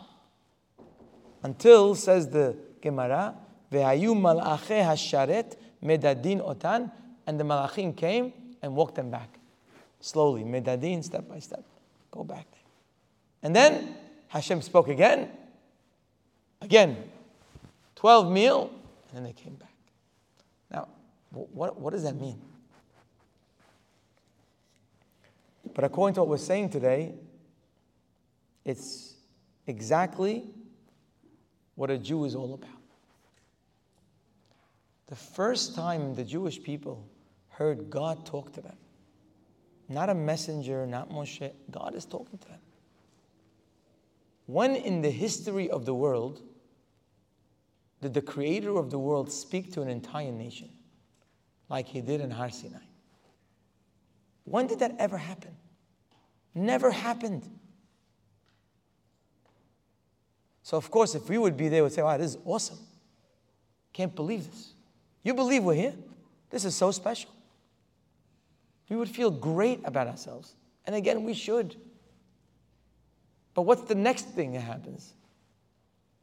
[SPEAKER 1] Until, says the Gemara, Ve'ayu mal'ache hasharet medadin otan, and the malachim came and walked them back. Slowly, medadin, step by step. Go back. And then Hashem spoke again, again, 12 mil, and then they came back. Now, what, what does that mean? But according to what we're saying today, it's exactly what a Jew is all about. The first time the Jewish people heard God talk to them, not a messenger, not Moshe, God is talking to them. When in the history of the world did the creator of the world speak to an entire nation like he did in Har Sinai? When did that ever happen? Never happened. So, of course, if we would be there, we would say, wow, this is awesome. Can't believe this. You believe we're here? This is so special. We would feel great about ourselves. And again, we should. But what's the next thing that happens?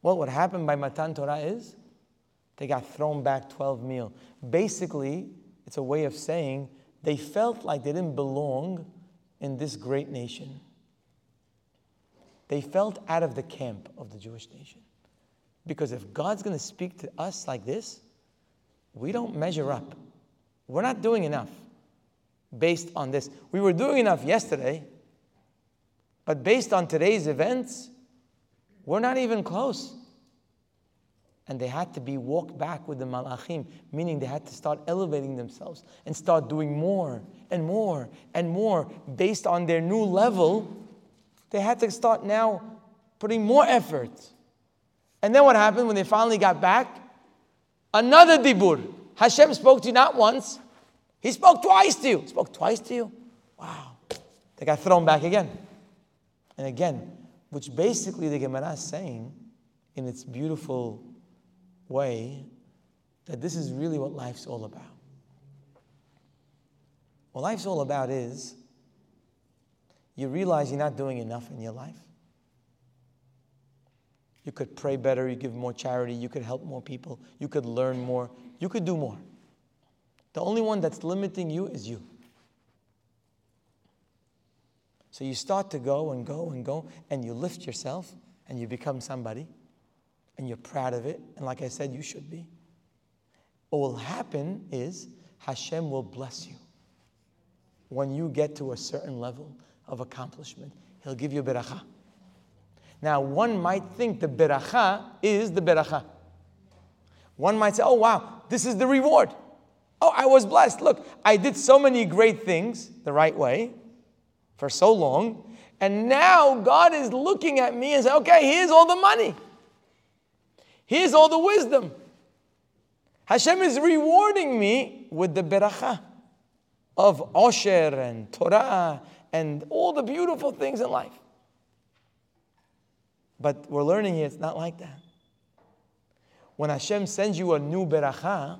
[SPEAKER 1] Well, what happened by Matan Torah is they got thrown back 12 mil. Basically, it's a way of saying they felt like they didn't belong in this great nation. They felt out of the camp of the Jewish nation. Because if God's going to speak to us like this, we don't measure up. We're not doing enough based on this. We were doing enough yesterday, but based on today's events, we're not even close. And they had to be walked back with the malachim, meaning they had to start elevating themselves and start doing more and more and more based on their new level they had to start now putting more effort. And then what happened when they finally got back? Another dibur. Hashem spoke to you not once, He spoke twice to you. He spoke twice to you? Wow. They got thrown back again. And again, which basically the Gemara is saying in its beautiful way that this is really what life's all about. What life's all about is you realize you're not doing enough in your life. You could pray better, you give more charity, you could help more people, you could learn more, you could do more. The only one that's limiting you is you. So you start to go and go and go, and you lift yourself, and you become somebody, and you're proud of it. And like I said, you should be. What will happen is Hashem will bless you when you get to a certain level of accomplishment. He'll give you beracha. Now, one might think the beracha is the beracha. One might say, oh, wow, this is the reward. Oh, I was blessed. Look, I did so many great things the right way for so long. And now God is looking at me and saying, okay, here's all the money. Here's all the wisdom. Hashem is rewarding me with the beracha of Osher and Torah and all the beautiful things in life. But we're learning here it's not like that. When Hashem sends you a new beracha,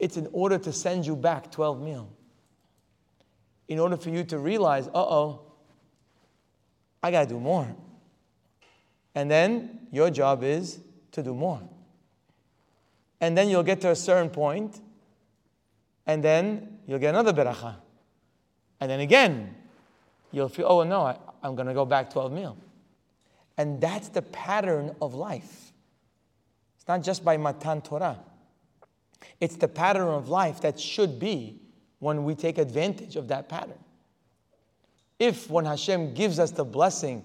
[SPEAKER 1] it's in order to send you back 12 mil. In order for you to realize, uh oh, I got to do more. And then your job is to do more. And then you'll get to a certain point, and then you'll get another beracha. And then again, you'll feel, oh no, I, am going to go back 12 mil. And that's the pattern of life. It's not just by Matan Torah. It's the pattern of life that should be when we take advantage of that pattern. If when Hashem gives us the blessing,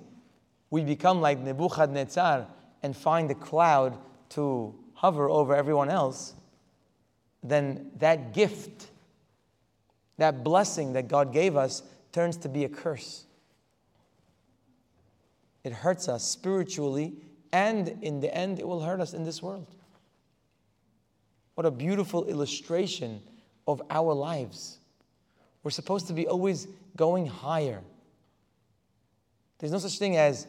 [SPEAKER 1] we become like Nebuchadnezzar and find the cloud to hover over everyone else, then that gift that blessing that God gave us turns to be a curse. It hurts us spiritually, and in the end, it will hurt us in this world. What a beautiful illustration of our lives. We're supposed to be always going higher. There's no such thing as,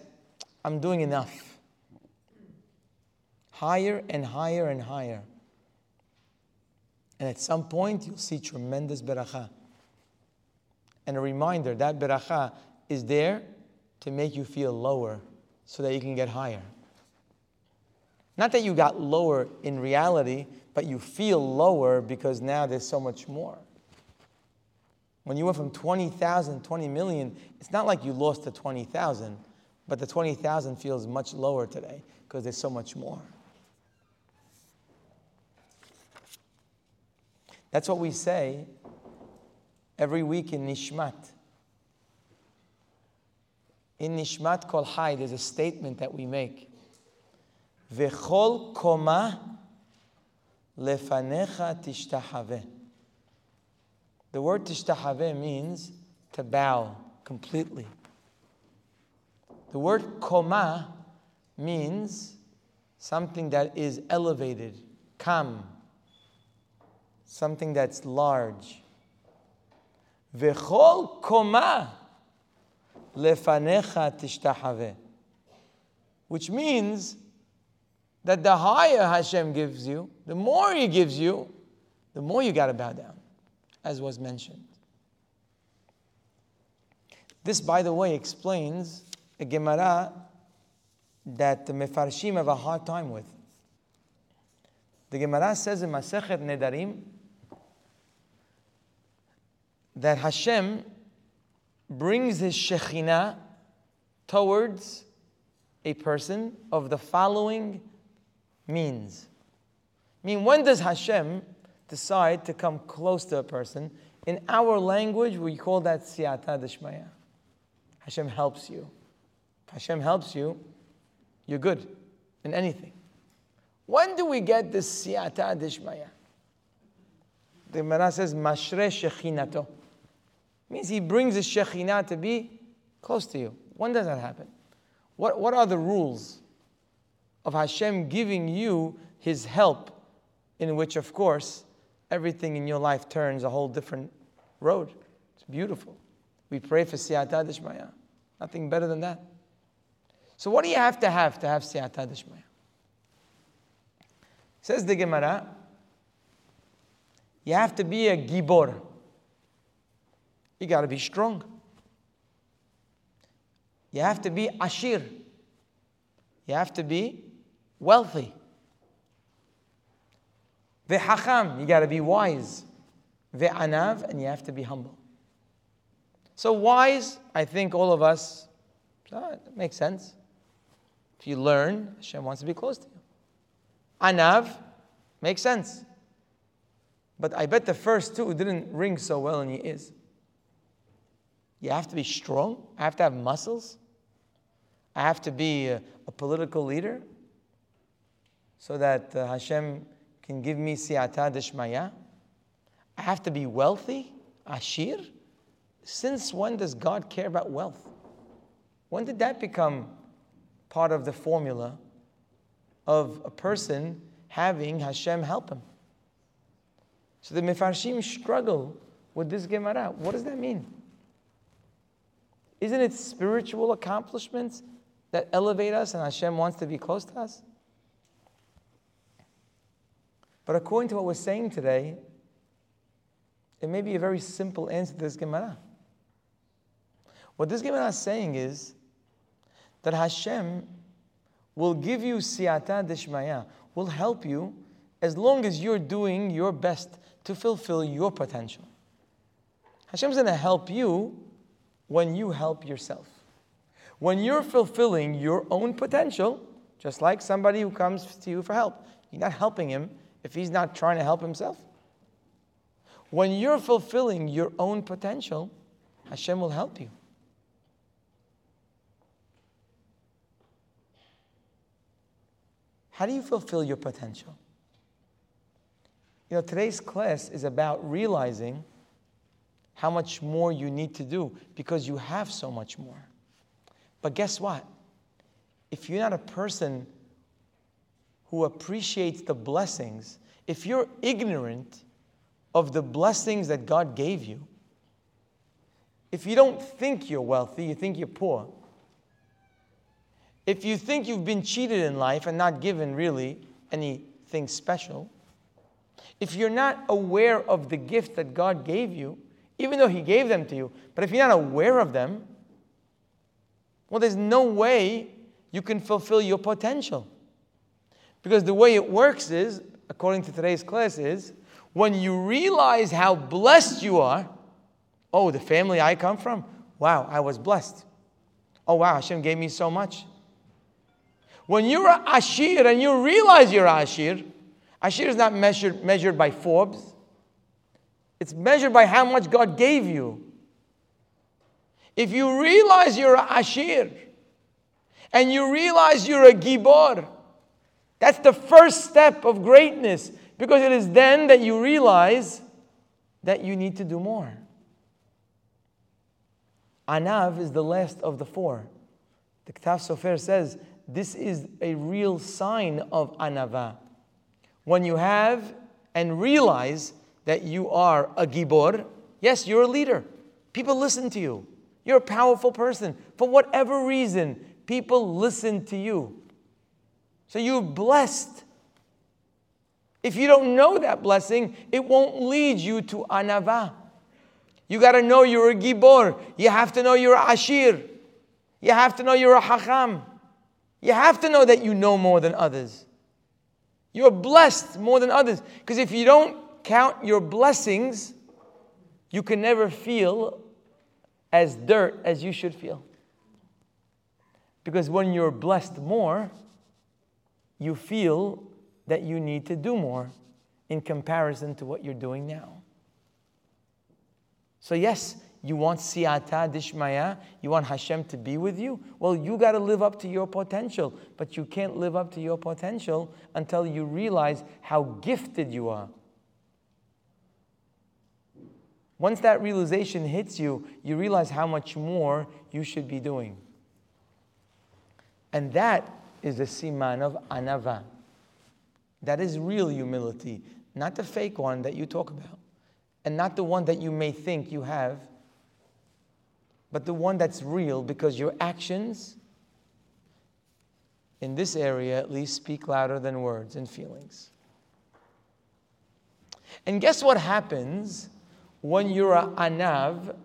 [SPEAKER 1] I'm doing enough. Higher and higher and higher. And at some point, you'll see tremendous beracha. And a reminder that beracha is there to make you feel lower so that you can get higher. Not that you got lower in reality, but you feel lower because now there's so much more. When you went from 20,000 to 20 million, it's not like you lost the 20,000, but the 20,000 feels much lower today because there's so much more. That's what we say every week in Nishmat. In Nishmat Kol Hai, there's a statement that we make. The word tishtahave means to bow completely. The word koma means something that is elevated, kam, something that's large. V'chol koma lefanecha tishtahave. Which means that the higher Hashem gives you, the more He gives you, the more you got to bow down, as was mentioned. This, by the way, explains a Gemara that the Mefarshim have a hard time with. The Gemara says in Masechet Nedarim that Hashem brings His Shekhinah towards a person of the following means. I mean, when does Hashem decide to come close to a person? In our language, we call that siyata deshmaya. Hashem helps you. If Hashem helps you, you're good in anything. When do we get this siyata deshmaya? The Gemara says, mashre shechinato. Means he brings the shekhinah to be close to you. When does that happen? What, what are the rules of Hashem giving you His help, in which, of course, everything in your life turns a whole different road? It's beautiful. We pray for siyata dishmaya. Nothing better than that. So, what do you have to have to have siyata dishmaya? Says the Gemara, you have to be a gibor. You got to be strong. You have to be ashir. You have to be wealthy. Ve'hacham, you got to be wise. Ve'anav, and you have to be humble. So wise, I think all of us, uh, makes sense. If you learn, Hashem wants to be close to you. Anav, makes sense. But I bet the first two didn't ring so well in your ears. You have to be strong. I have to have muscles. I have to be a, a political leader so that uh, Hashem can give me siyata deshmaya. I have to be wealthy, ashir. Since when does God care about wealth? When did that become part of the formula of a person having Hashem help him? So the Mefarshim struggle with this Gemara. What does that mean? Isn't it spiritual accomplishments that elevate us and Hashem wants to be close to us? But according to what we're saying today, it may be a very simple answer to this Gemara. What this Gemara is saying is that Hashem will give you siyata deshmaya, will help you as long as you're doing your best to fulfill your potential. Hashem's going to help you when you help yourself. When you're fulfilling your own potential, just like somebody who comes to you for help, you're not helping him if he's not trying to help himself. When you're fulfilling your own potential, Hashem will help you. How do you fulfill your potential? You know, today's class is about realizing how much more you need to do because you have so much more. But guess what? If you're not a person who appreciates the blessings, if you're ignorant of the blessings that God gave you, if you don't think you're wealthy, you think you're poor. If you think you've been cheated in life and not given really anything special, if you're not aware of the gift that God gave you, even though He gave them to you, but if you're not aware of them, well, there's no way you can fulfill your potential. Because the way it works is, according to today's class, is when you realize how blessed you are, oh, the family I come from, wow, I was blessed. Oh, wow, Hashem gave me so much. When you're a Ashir and you realize you're a Ashir, Ashir is not measured, measured by Forbes, it's measured by how much God gave you. If you realize you're a Ashir and you realize you're a Gibor, that's the first step of greatness. Because it is then that you realize that you need to do more. Anav is the last of the four. The Ktav Sofer says this is a real sign of anava. When you have and realize that you are a gibor, yes, you're a leader. People listen to you. You're a powerful person. For whatever reason, people listen to you. So you're blessed. If you don't know that blessing, it won't lead you to anava. You got to know you're a gibor. You have to know you're a ashir. You have to know you're a hacham. You have to know that you know more than others. You're blessed more than others. Because if you don't count your blessings, you can never feel as dirt as you should feel. Because when you're blessed more, you feel that you need to do more in comparison to what you're doing now. So, yes, you want siyata dishmaya, you want Hashem to be with you. Well, you got to live up to your potential, but you can't live up to your potential until you realize how gifted you are. Once that realization hits you, you realize how much more you should be doing. And that is the siman of anava. That is real humility, not the fake one that you talk about and not the one that you may think you have, but the one that's real because your actions, in this area at least, speak louder than words and feelings. And guess what happens when you're a anav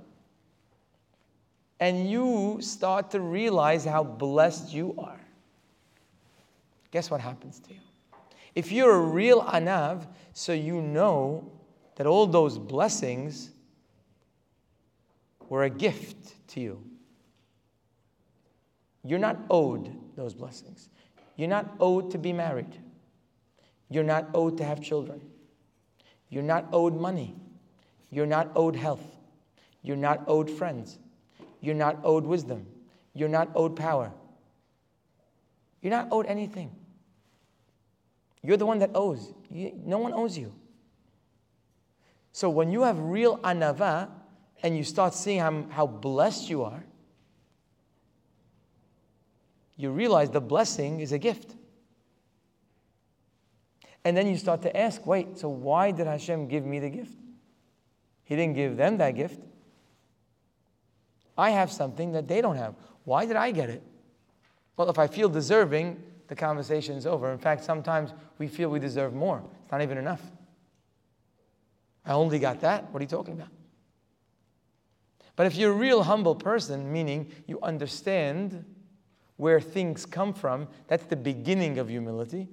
[SPEAKER 1] and you start to realize how blessed you are? Guess what happens to you? If you're a real anav, so you know that all those blessings were a gift to you. You're not owed those blessings. You're not owed to be married. You're not owed to have children. You're not owed money. You're not owed health. You're not owed friends. You're not owed wisdom. You're not owed power. You're not owed anything. You're the one that owes. You, no one owes you. So when you have real anava and you start seeing how, how blessed you are, you realize the blessing is a gift. And then you start to ask, wait, so why did Hashem give me the gift? He didn't give them that gift. I have something that they don't have. Why did I get it? Well, if I feel deserving, the conversation is over. In fact, sometimes we feel we deserve more. It's not even enough. I only got that. What are you talking about? But if you're a real humble person, meaning you understand where things come from, that's the beginning of humility.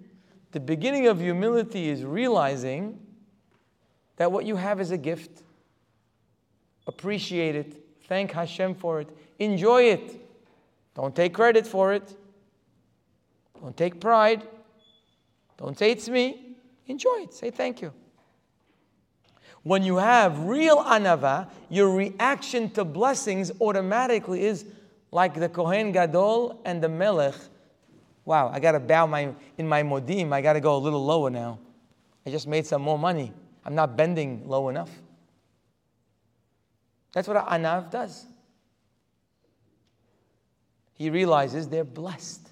[SPEAKER 1] The beginning of humility is realizing that what you have is a gift. Appreciate it. Thank Hashem for it. Enjoy it. Don't take credit for it. Don't take pride. Don't say it's me. Enjoy it. Say thank you. When you have real anava, your reaction to blessings automatically is like the Kohen Gadol and the Melech. Wow, I got to bow my in my modim. I got to go a little lower now. I just made some more money. I'm not bending low enough. That's what an anav does. He realizes they're blessed.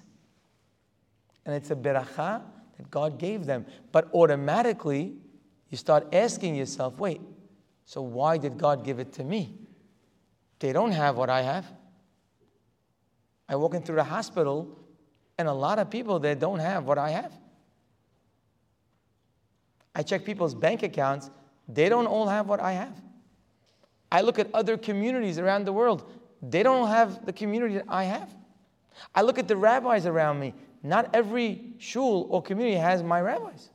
[SPEAKER 1] And it's a beracha that God gave them. But automatically, you start asking yourself, wait, so why did God give it to me? They don't have what I have. I walk into the hospital, and a lot of people there don't have what I have. I check people's bank accounts, they don't all have what I have. I look at other communities around the world, they don't have the community that I have. I look at the rabbis around me, not every shul or community has my rabbis.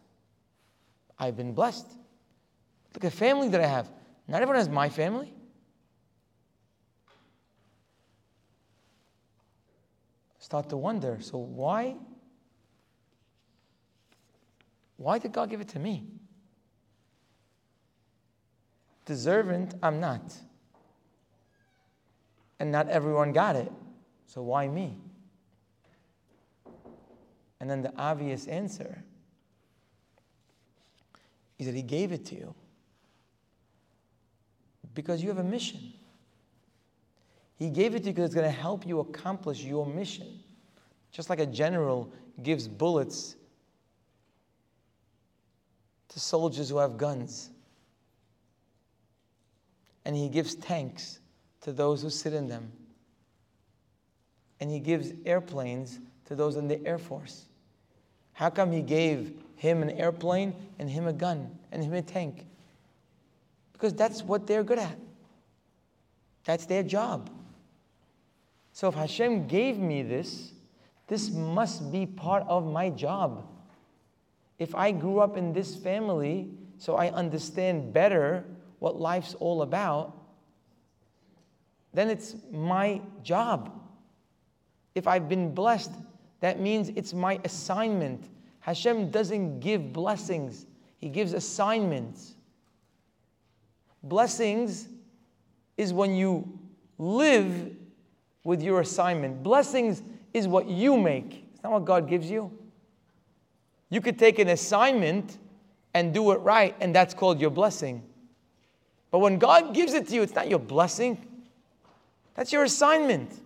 [SPEAKER 1] I've been blessed. Look at the family that I have. Not everyone has my family. Start to wonder so, why? Why did God give it to me? Deserving, I'm not. And not everyone got it. So, why me? And then the obvious answer is that He gave it to you because you have a mission. He gave it to you because it's going to help you accomplish your mission. Just like a general gives bullets to soldiers who have guns, and he gives tanks to those who sit in them, and he gives airplanes to those in the Air Force. How come he gave him an airplane and him a gun and him a tank? Because that's what they're good at. That's their job. So if Hashem gave me this, this must be part of my job. If I grew up in this family, so I understand better what life's all about, then it's my job. If I've been blessed, that means it's my assignment. Hashem doesn't give blessings, He gives assignments. Blessings is when you live with your assignment. Blessings is what you make, it's not what God gives you. You could take an assignment and do it right, and that's called your blessing. But when God gives it to you, it's not your blessing, that's your assignment.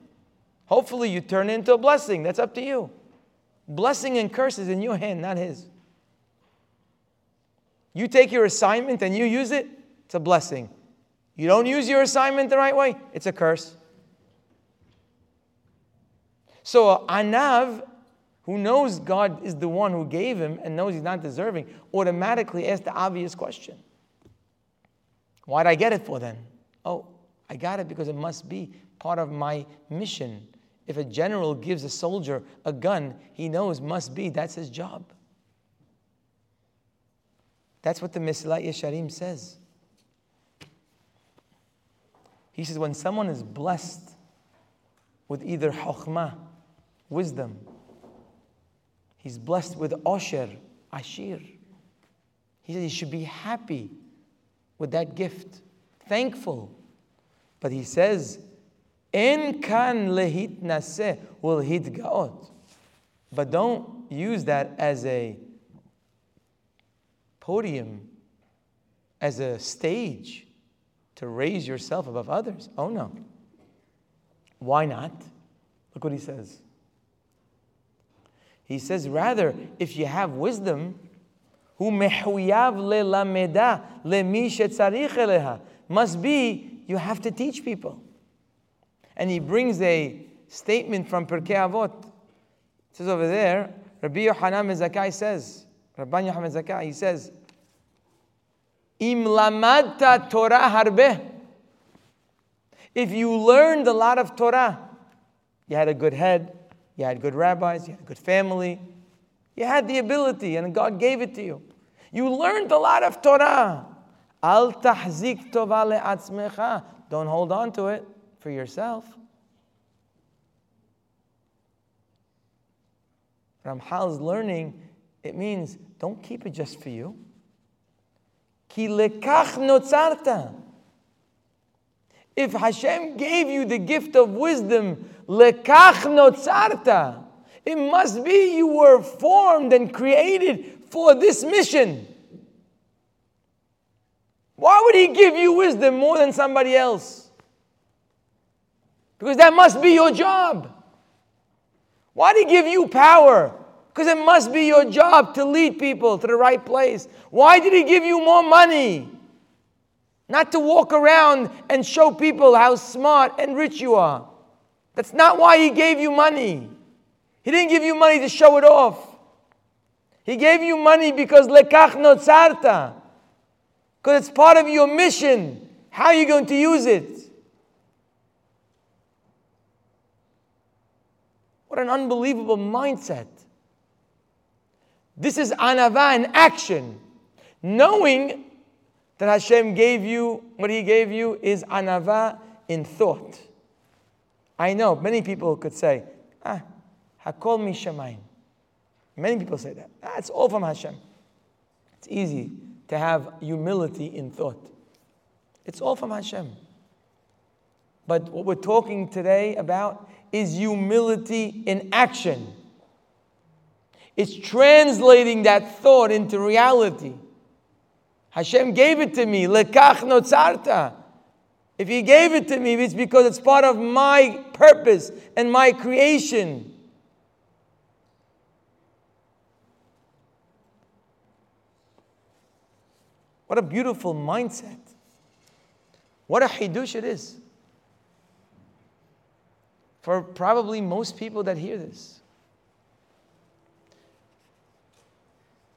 [SPEAKER 1] Hopefully, you turn it into a blessing. That's up to you. Blessing and curse is in your hand, not His. You take your assignment and you use it, it's a blessing. You don't use your assignment the right way, it's a curse. So, uh, Anav, who knows God is the one who gave him and knows he's not deserving, automatically asks the obvious question Why'd I get it for then? Oh, I got it because it must be part of my mission. If a general gives a soldier a gun, he knows must be that's his job. That's what the Mesilat Yesharim says. He says, when someone is blessed with either chokhmah, wisdom, he's blessed with osher, ashir. He says he should be happy with that gift, thankful. But he says, En kan lehit nase will hit gaot. But don't use that as a podium, as a stage to raise yourself above others. Oh no. Why not? Look what he says. He says, rather, if you have wisdom, who lelameda lemi must be you have to teach people. And he brings a statement from Pirkei Avot. It says over there, Rabbi Yohanan Zakai says, Rabbi Yohanan Zakai, he says, Im lamadta Torah harbe. If you learned a lot of Torah, you had a good head, you had good rabbis, you had a good family, you had the ability, and God gave it to you. You learned a lot of Torah. Al tahzik tova le'atzmecha. Don't hold on to it for yourself. Ramchal's learning, it means don't keep it just for you. Ki lekach. If Hashem gave you the gift of wisdom, lekach notzarta, it must be you were formed and created for this mission. Why would He give you wisdom more than somebody else? Because that must be your job. Why did He give you power? Because it must be your job to lead people to the right place. Why did He give you more money? Not to walk around and show people how smart and rich you are. That's not why He gave you money. He didn't give you money to show it off. He gave you money because lekach notzarta. Because it's part of your mission. How are you going to use it? What an unbelievable mindset. This is anava in action. Knowing that Hashem gave you what He gave you is anava in thought. I know many people could say, ah, hakol mi shemaim. Many people say that. Ah, all from Hashem. It's easy to have humility in thought. It's all from Hashem. But what we're talking today about is humility in action. It's translating that thought into reality. Hashem gave it to me. Lekach notzarta. If He gave it to me, it's because it's part of my purpose and my creation. What a beautiful mindset. What a hidush it is. For probably most people that hear this.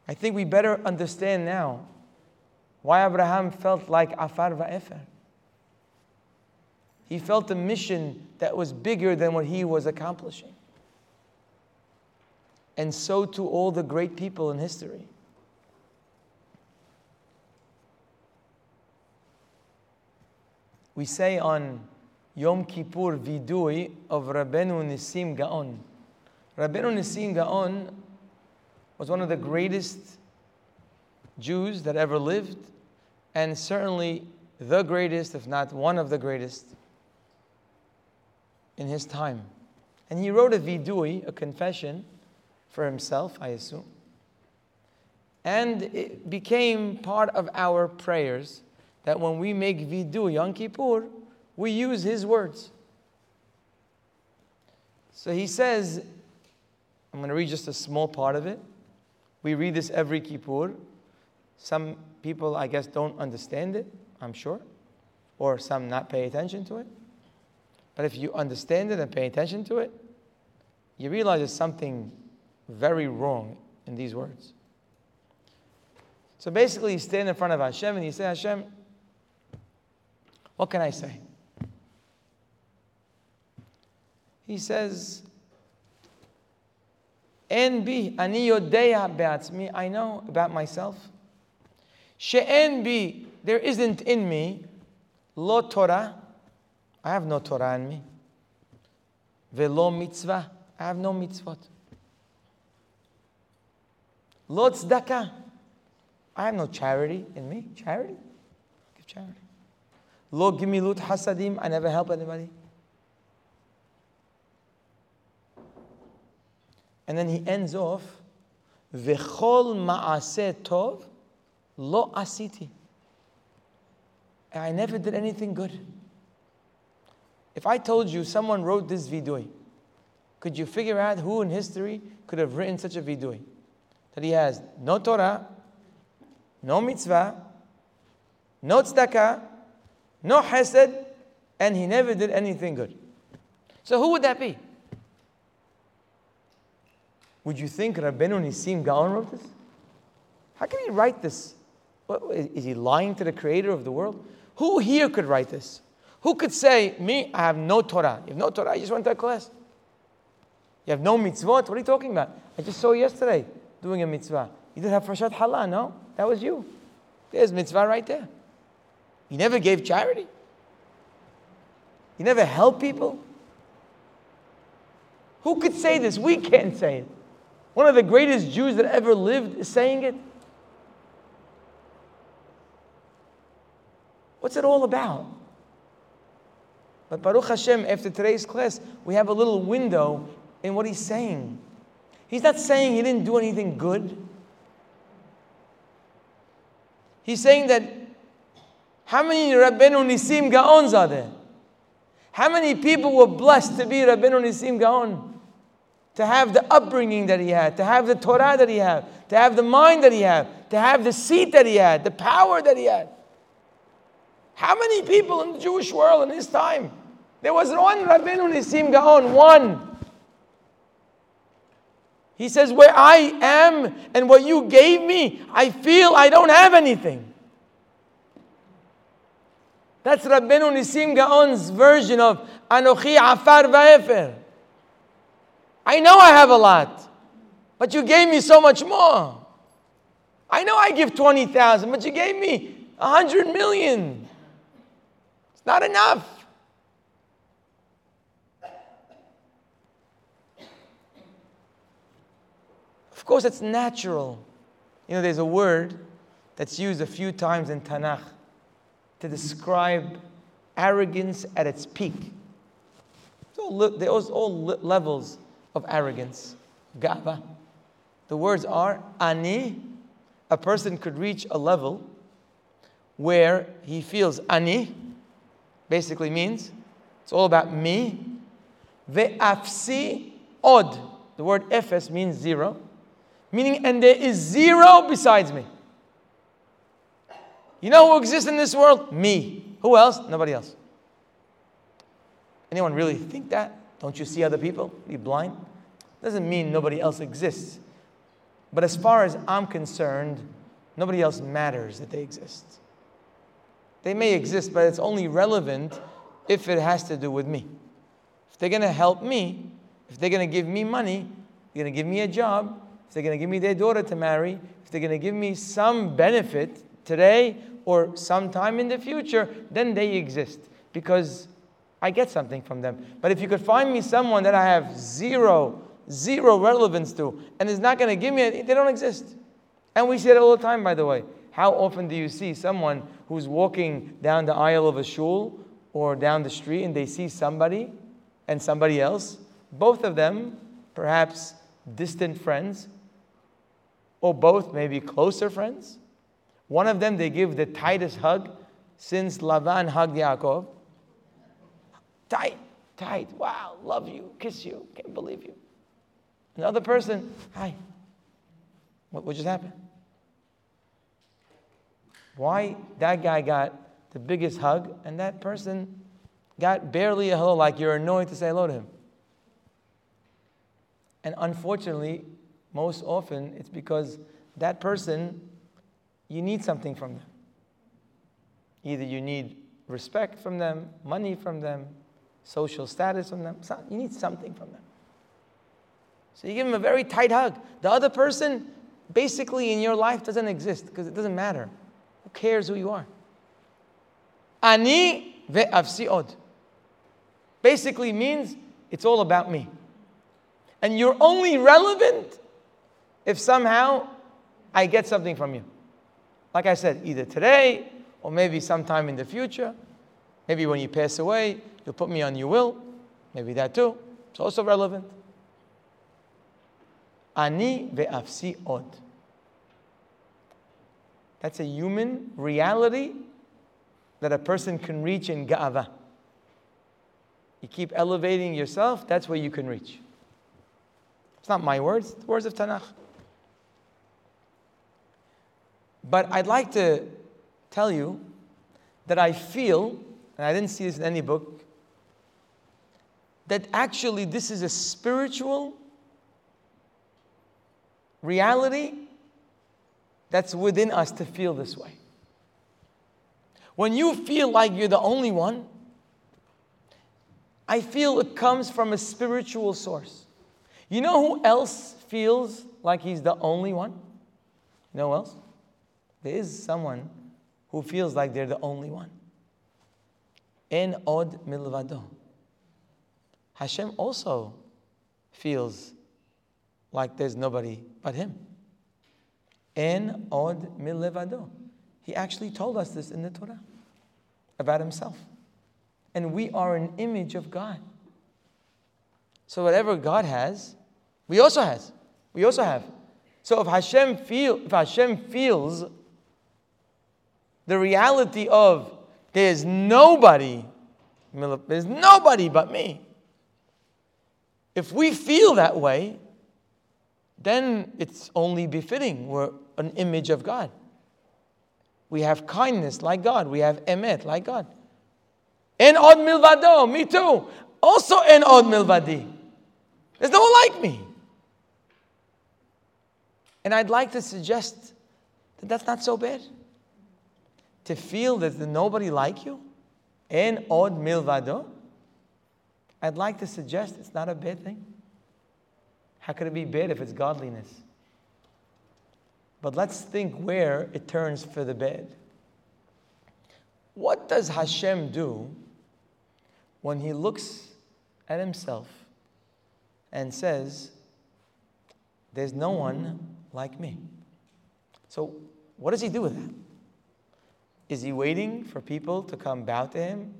[SPEAKER 1] I think we better understand now why Abraham felt like Afar va'efer. He felt a mission that was bigger than what he was accomplishing. And so to all the great people in history. We say on Yom Kippur Vidui of Rabbeinu Nissim Gaon. Rabbeinu Nissim Gaon was one of the greatest Jews that ever lived, and certainly the greatest, if not one of the greatest, in his time. And he wrote a vidui, a confession for himself, I assume. And it became part of our prayers that when we make vidu Yom Kippur, we use his words. So he says, I'm going to read just a small part of it. We read this every Kippur. Some people, I guess, don't understand it, I'm sure, or some not pay attention to it. But if you understand it and pay attention to it, you realize there's something very wrong in these words. So basically, you stand in front of Hashem and you say, Hashem, what can I say? He says, En bi, ani yodeya be'atzmi, I know about myself. She'en bi, there isn't in me, lo Torah, I have no Torah in me. Velo mitzvah, I have no mitzvot. Lo tzedakah, I have no charity in me. Charity? Give charity. Lo gimilut hasadim, I never help anybody. And then he ends off, V'chol ma'aseh tov lo asiti. I never did anything good. If I told you someone wrote this vidui, could you figure out who in history could have written such a vidui? That he has no Torah, no mitzvah, no tzedakah, no hesed, and he never did anything good. So who would that be? Would you think Rabbeinu Nissim Gaon wrote this? How can he write this? What, is he lying to the creator of the world? Who here could write this? Who could say, Me, I have no Torah? You have no Torah, I just went to a class. You have no mitzvot? What are you talking about? I just saw yesterday doing a mitzvah. You didn't have Farshat Halal, no? That was you. There's mitzvah right there. You never gave charity. You never helped people. Who could say this? We can't say it. One of the greatest Jews that ever lived is saying it. What's it all about? But Baruch Hashem, after today's class, we have a little window in what he's saying. He's not saying he didn't do anything good. He's saying that how many Rabbeinu Nisim Gaons are there? How many people were blessed to be Rabbeinu Nisim Gaon? To have the upbringing that he had, to have the Torah that he had, to have the mind that he had, to have the seat that he had, the power that he had. How many people in the Jewish world in his time? There was one Rabbeinu Nisim Gaon, one. He says, Where I am and what you gave me, I feel I don't have anything. That's Rabbeinu Nisim Gaon's version of Anochi Afar Va'efer. I know I have a lot, but you gave me so much more. I know I give 20,000, but you gave me 100 million. It's not enough. Of course, it's natural. You know, there's a word that's used a few times in Tanakh to describe arrogance at its peak. All, there's all levels of arrogance. gaba. The words are ani. A person could reach a level where he feels ani, basically means it's all about me. Ve'afsi od. The word efes means zero, meaning, and there is zero besides me. You know who exists in this world? Me. Who else? Nobody else. Anyone really think that? Don't you see other people? Are you blind? Doesn't mean nobody else exists. But as far as I'm concerned, nobody else matters that they exist. They may exist, but it's only relevant if it has to do with me. If they're going to help me, if they're going to give me money, they're going to give me a job, if they're going to give me their daughter to marry, if they're going to give me some benefit today or sometime in the future, then they exist because I get something from them. But if you could find me someone that I have zero, zero relevance to and is not going to give me anything, they don't exist. And we see it all the time, by the way. How often do you see someone who's walking down the aisle of a shul or down the street and they see somebody and somebody else, both of them perhaps distant friends, or both maybe closer friends? One of them they give the tightest hug since Lavan hugged Yaakov. Tight, tight. Wow, love you, kiss you, can't believe you. Another person, hi. What, what just happened? Why that guy got the biggest hug and that person got barely a hello, like you're annoyed to say hello to him? And unfortunately, most often it's because that person, you need something from them. Either you need respect from them, money from them, social status from them. You need something from them. So you give them a very tight hug. The other person, basically in your life, doesn't exist because it doesn't matter. Who cares who you are? Ani ve'afsi od. Basically means it's all about me. And you're only relevant if somehow I get something from you. Like I said, either today or maybe sometime in the future. Maybe when you pass away, You'll put me on your will. Maybe that too. It's also relevant. Ani ve'afsi od. That's a human reality that a person can reach in ga'ava. You keep elevating yourself, that's where you can reach. It's not my words, it's the words of Tanakh. But I'd like to tell you that I feel, and I didn't see this in any book, that actually this is a spiritual reality that's within us to feel this way. When you feel like you're the only one, I feel it comes from a spiritual source. You know who else feels like he's the only one? No else? There is someone who feels like they're the only one. En od milvado. Hashem also feels like there's nobody but Him. En od milevado. He actually told us this in the Torah about Himself. And we are an image of God. So whatever God has, we also has. We also have. So if Hashem feel, if Hashem feels the reality of there's nobody, there's nobody but me. If we feel that way, then it's only befitting. We're an image of God. We have kindness like God. We have emet like God. En od milvado, me too. Also en od milvadi. There's no one like me. And I'd like to suggest that that's not so bad. To feel that there's nobody like you, en od milvado, I'd like to suggest it's not a bad thing. How could it be bad if it's godliness? But let's think where it turns for the bad. What does Hashem do when he looks at himself and says, There's no one like me? So, what does he do with that? Is he waiting for people to come bow to him,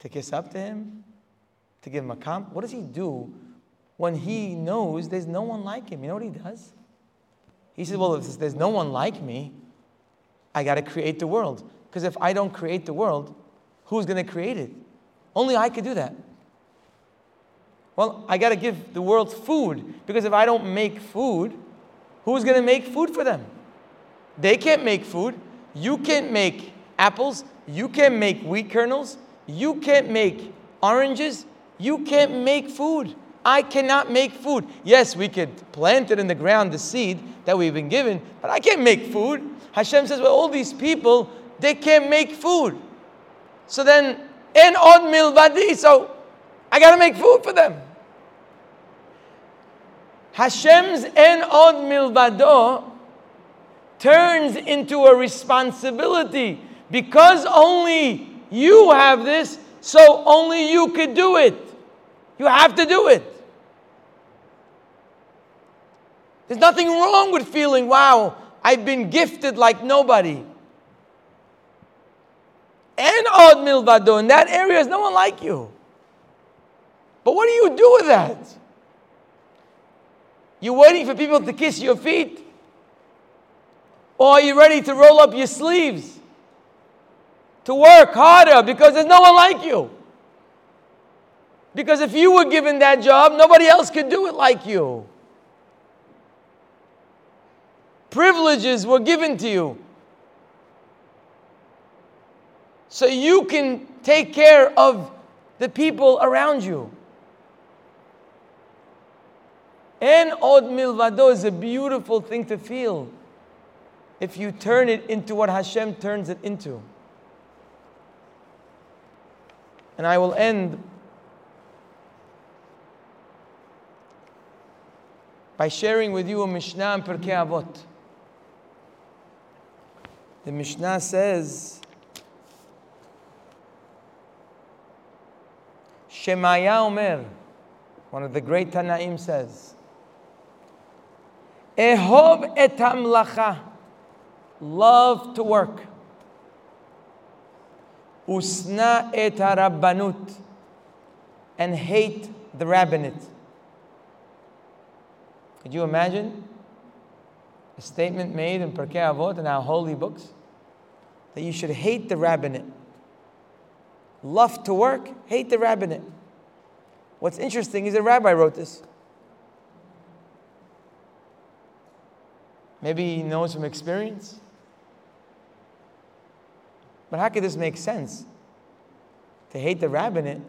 [SPEAKER 1] to kiss up to him, to give him a comp? What does he do when he knows there's no one like him? You know what he does? He says, Well, if there's no one like me, I got to create the world. Because if I don't create the world, who's going to create it? Only I could do that. Well, I got to give the world food because if I don't make food, who's going to make food for them? They can't make food. You can't make apples. You can't make wheat kernels. You can't make oranges. You can't make food. I cannot make food. Yes, we could plant it in the ground, the seed that we've been given, but I can't make food. Hashem says, well, all these people, they can't make food. So then, en od milvadi, so I got to make food for them. Hashem's en od milvado turns into a responsibility because only you have this, so only you could do it. You have to do it. There's nothing wrong with feeling, wow, I've been gifted like nobody. And od milvado, in that area, is no one like you. But what do you do with that? You're waiting for people to kiss your feet? Or are you ready to roll up your sleeves? To work harder because there's no one like you. Because if you were given that job, nobody else could do it like you. Privileges were given to you. So you can take care of the people around you. En od milvado is a beautiful thing to feel if you turn it into what Hashem turns it into. And I will end by sharing with you a Mishnah in Pirkei Avot. The Mishnah says, Shemaya Omer, one of the great Tanaim says, Ehov et hamlacha, love to work. Usna et harabbanut, and hate the rabbinate. Could you imagine a statement made in Pirkei Avot in our holy books that you should hate the rabbinate? Love to work, hate the rabbinate. What's interesting is a rabbi wrote this. Maybe he knows from experience. But how could this make sense? To hate the rabbinate,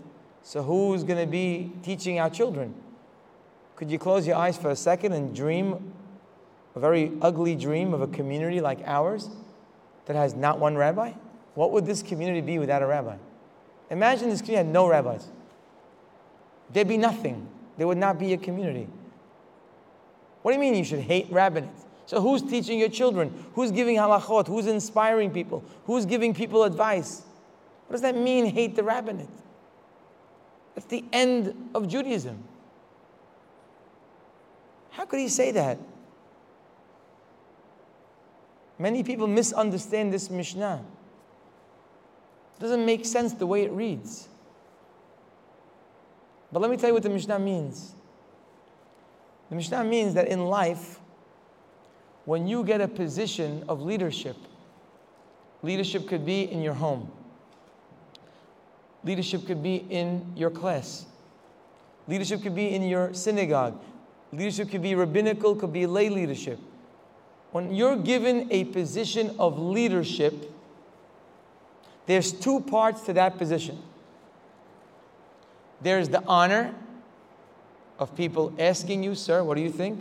[SPEAKER 1] so who's going to be teaching our children? Could you close your eyes for a second and dream a very ugly dream of a community like ours that has not one rabbi? What would this community be without a rabbi? Imagine this community had no rabbis. There'd be nothing. There would not be a community. What do you mean you should hate rabbinate? So who's teaching your children? Who's giving halachot? Who's inspiring people? Who's giving people advice? What does that mean, hate the rabbinate? That's the end of Judaism. How could he say that? Many people misunderstand this Mishnah. It doesn't make sense the way it reads. But let me tell you what the Mishnah means. The Mishnah means that in life, when you get a position of leadership, leadership could be in your home, leadership could be in your class, leadership could be in your synagogue, Leadership could be rabbinical, could be lay leadership. When you're given a position of leadership, there's two parts to that position. There's the honor of people asking you, sir, what do you think?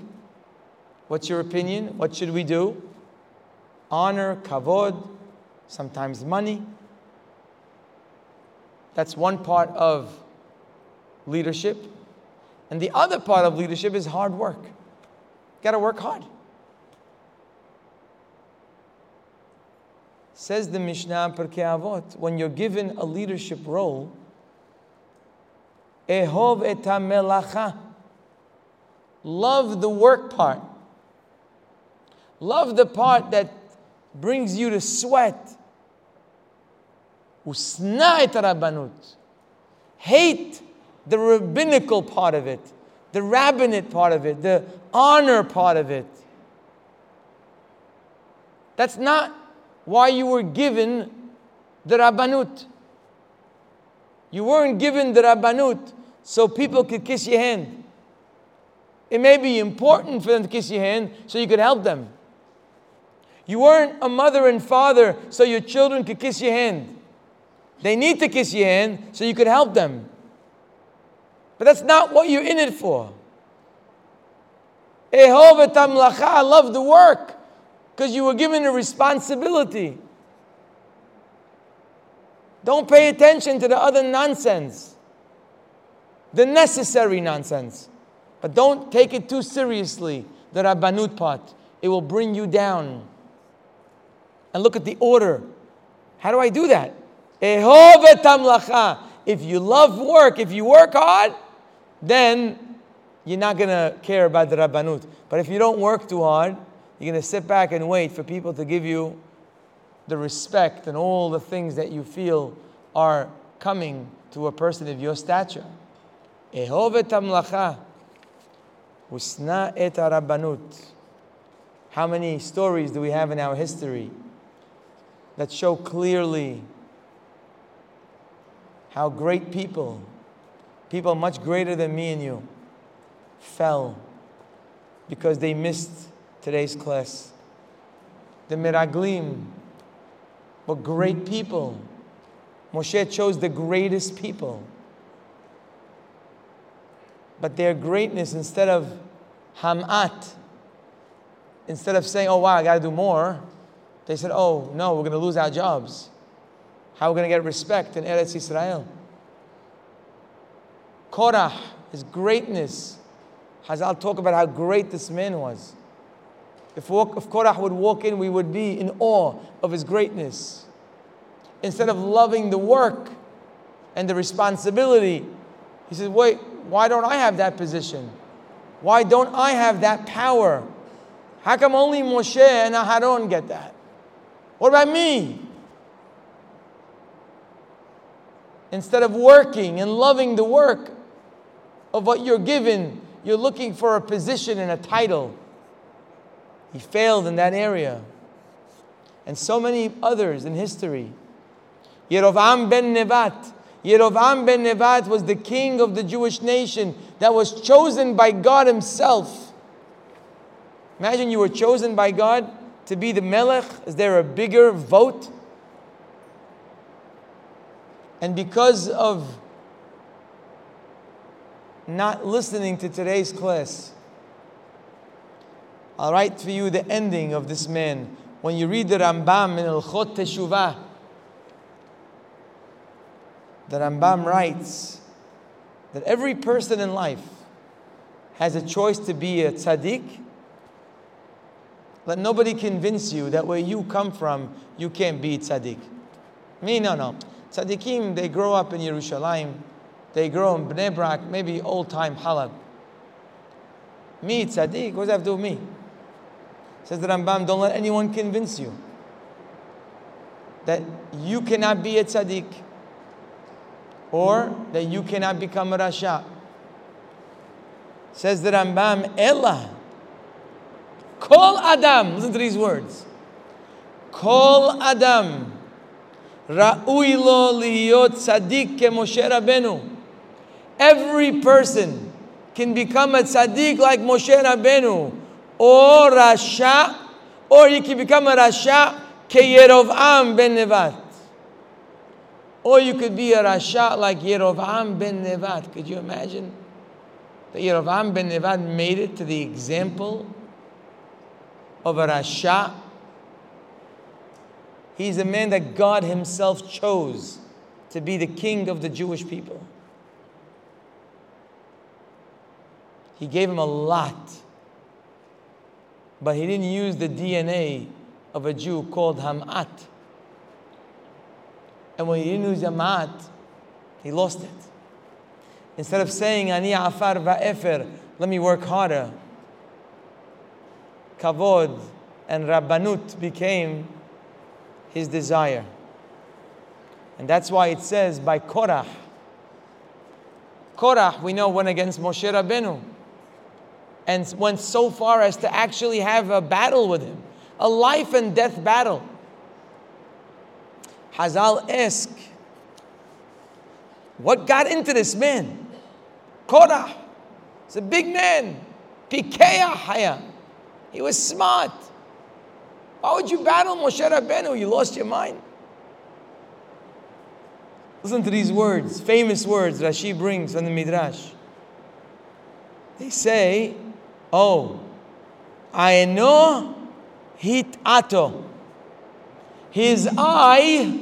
[SPEAKER 1] What's your opinion? What should we do? Honor, kavod, sometimes money. That's one part of leadership. And the other part of leadership is hard work. Got to work hard. Says the Mishnah Pirkei Avot, when you're given a leadership role, ehov et love the work part. Love the part that brings you to sweat. Hate the rabbinical part of it, the rabbinate part of it, the honor part of it. That's not why you were given the Rabbanut. You weren't given the Rabbanut so people could kiss your hand. It may be important for them to kiss your hand so you could help them. You weren't a mother and father so your children could kiss your hand. They need to kiss your hand so you could help them. But that's not what you're in it for. I love the work because you were given a responsibility. Don't pay attention to the other nonsense, the necessary nonsense. But don't take it too seriously, the Rabbanut part. It will bring you down. And look at the order. How do I do that? If you love work, if you work hard, then you're not going to care about the Rabbanut. But if you don't work too hard, you're going to sit back and wait for people to give you the respect and all the things that you feel are coming to a person of your stature. How many stories do we have in our history that show clearly how great people, people much greater than me and you, fell because they missed today's class. The Miraglim were great people. Moshe chose the greatest people. But their greatness, instead of hamat, instead of saying, oh wow, I gotta do more, they said, oh no, we're gonna lose our jobs. How are we gonna get respect in Eretz Israel? Korah, his greatness. Hazal talk about how great this man was. If, if Korah would walk in, we would be in awe of his greatness. Instead of loving the work and the responsibility, he says, Wait, why don't I have that position? Why don't I have that power? How come only Moshe and Aharon get that? What about me? Instead of working and loving the work of what you're given, you're looking for a position and a title. He failed in that area. And so many others in history. Yerovam ben Nevat. Yerovam ben Nevat was the king of the Jewish nation that was chosen by God Himself. Imagine you were chosen by God to be the Melech. Is there a bigger vote? And because of not listening to today's class, I'll write for you the ending of this man. When you read the Rambam in Hilchot Teshuvah, the Rambam writes that every person in life has a choice to be a tzaddik. Let nobody convince you that where you come from, you can't be tzaddik. Me, no, no. Tzaddikim, they grow up in Yerushalayim. They grow in Bnei Brak, maybe old time Halab. Me, tzaddik, what does that have to do with me? Says the Rambam, don't let anyone convince you that you cannot be a tzaddik or that you cannot become a rasha. Says the Rambam, Ella. Call Adam. Listen to these words. Call Adam. Ra'ui lo liyot tzaddik ke Moshe Rabbeinu. Every person can become a tzaddik like Moshe Rabbeinu or Rasha, or you can become a Rasha Keyerovam ben Nevat. Or you could be a Rasha like Yerovam ben Nevat. Could you imagine? That Yerovam ben Nevat made it to the example of a Rasha. He's a man that God Himself chose to be the king of the Jewish people. He gave him a lot but he didn't use the DNA of a Jew called Hamat. And when he didn't use Hamat, he lost it. Instead of saying, Ani afar va'efer, let me work harder, Kavod and Rabbanut became his desire. And that's why it says by Korah. Korah, we know, went against Moshe Rabbeinu and went so far as to actually have a battle with him, a life and death battle. Hazal ask, what got into this man? Korah. He's a big man. Pikeya haya. He was smart. Why would you battle Moshe Rabbeinu? You lost your mind. Listen to these words, famous words Rashi brings from the Midrash. They say, Oh, I know hit ato. His eye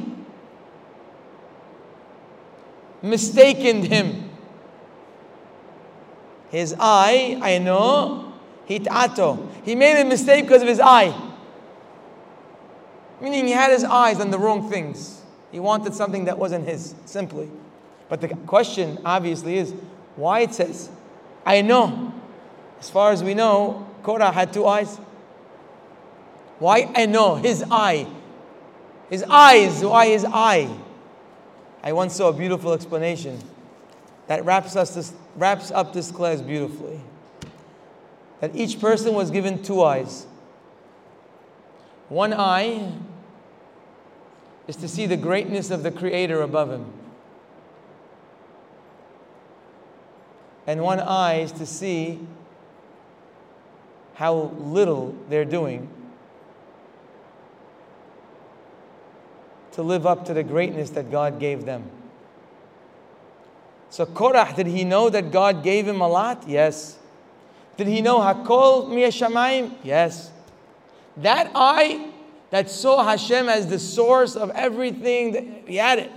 [SPEAKER 1] mistaken him. His eye, I know, hit ato. He made a mistake because of his eye. Meaning he had his eyes on the wrong things. He wanted something that wasn't his, simply. But the question, obviously, is why it says, I know. As far as we know, Korah had two eyes. Why I know? His eye. His eyes. Why his eye? I once saw a beautiful explanation that wraps, us this, wraps up this class beautifully. That each person was given two eyes. One eye is to see the greatness of the Creator above him. And one eye is to see how little they're doing to live up to the greatness that God gave them. So Korah, did he know that God gave him a lot? Yes. Did he know Hakol Miyashamayim? Yes. That eye that saw Hashem as the source of everything, he had it.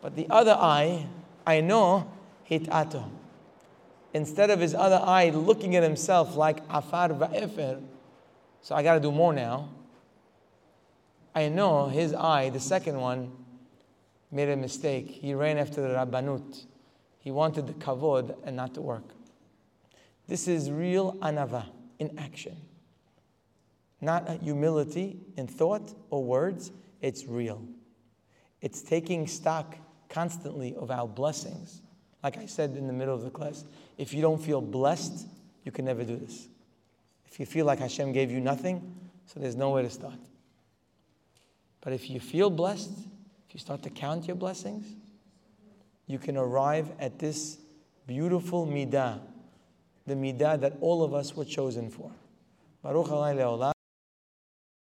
[SPEAKER 1] But the other eye, I know, hit ato. Instead of his other eye looking at himself like afar va'efer, so I got to do more now. I know his eye, the second one, made a mistake. He ran after the Rabbanut. He wanted the kavod and not the work. This is real anava in action. Not humility in thought or words, it's real. It's taking stock constantly of our blessings. Like I said in the middle of the class, if you don't feel blessed, you can never do this. If you feel like Hashem gave you nothing, so there's nowhere to start. But if you feel blessed, if you start to count your blessings, you can arrive at this beautiful midah, the midah that all of us were chosen for. Baruch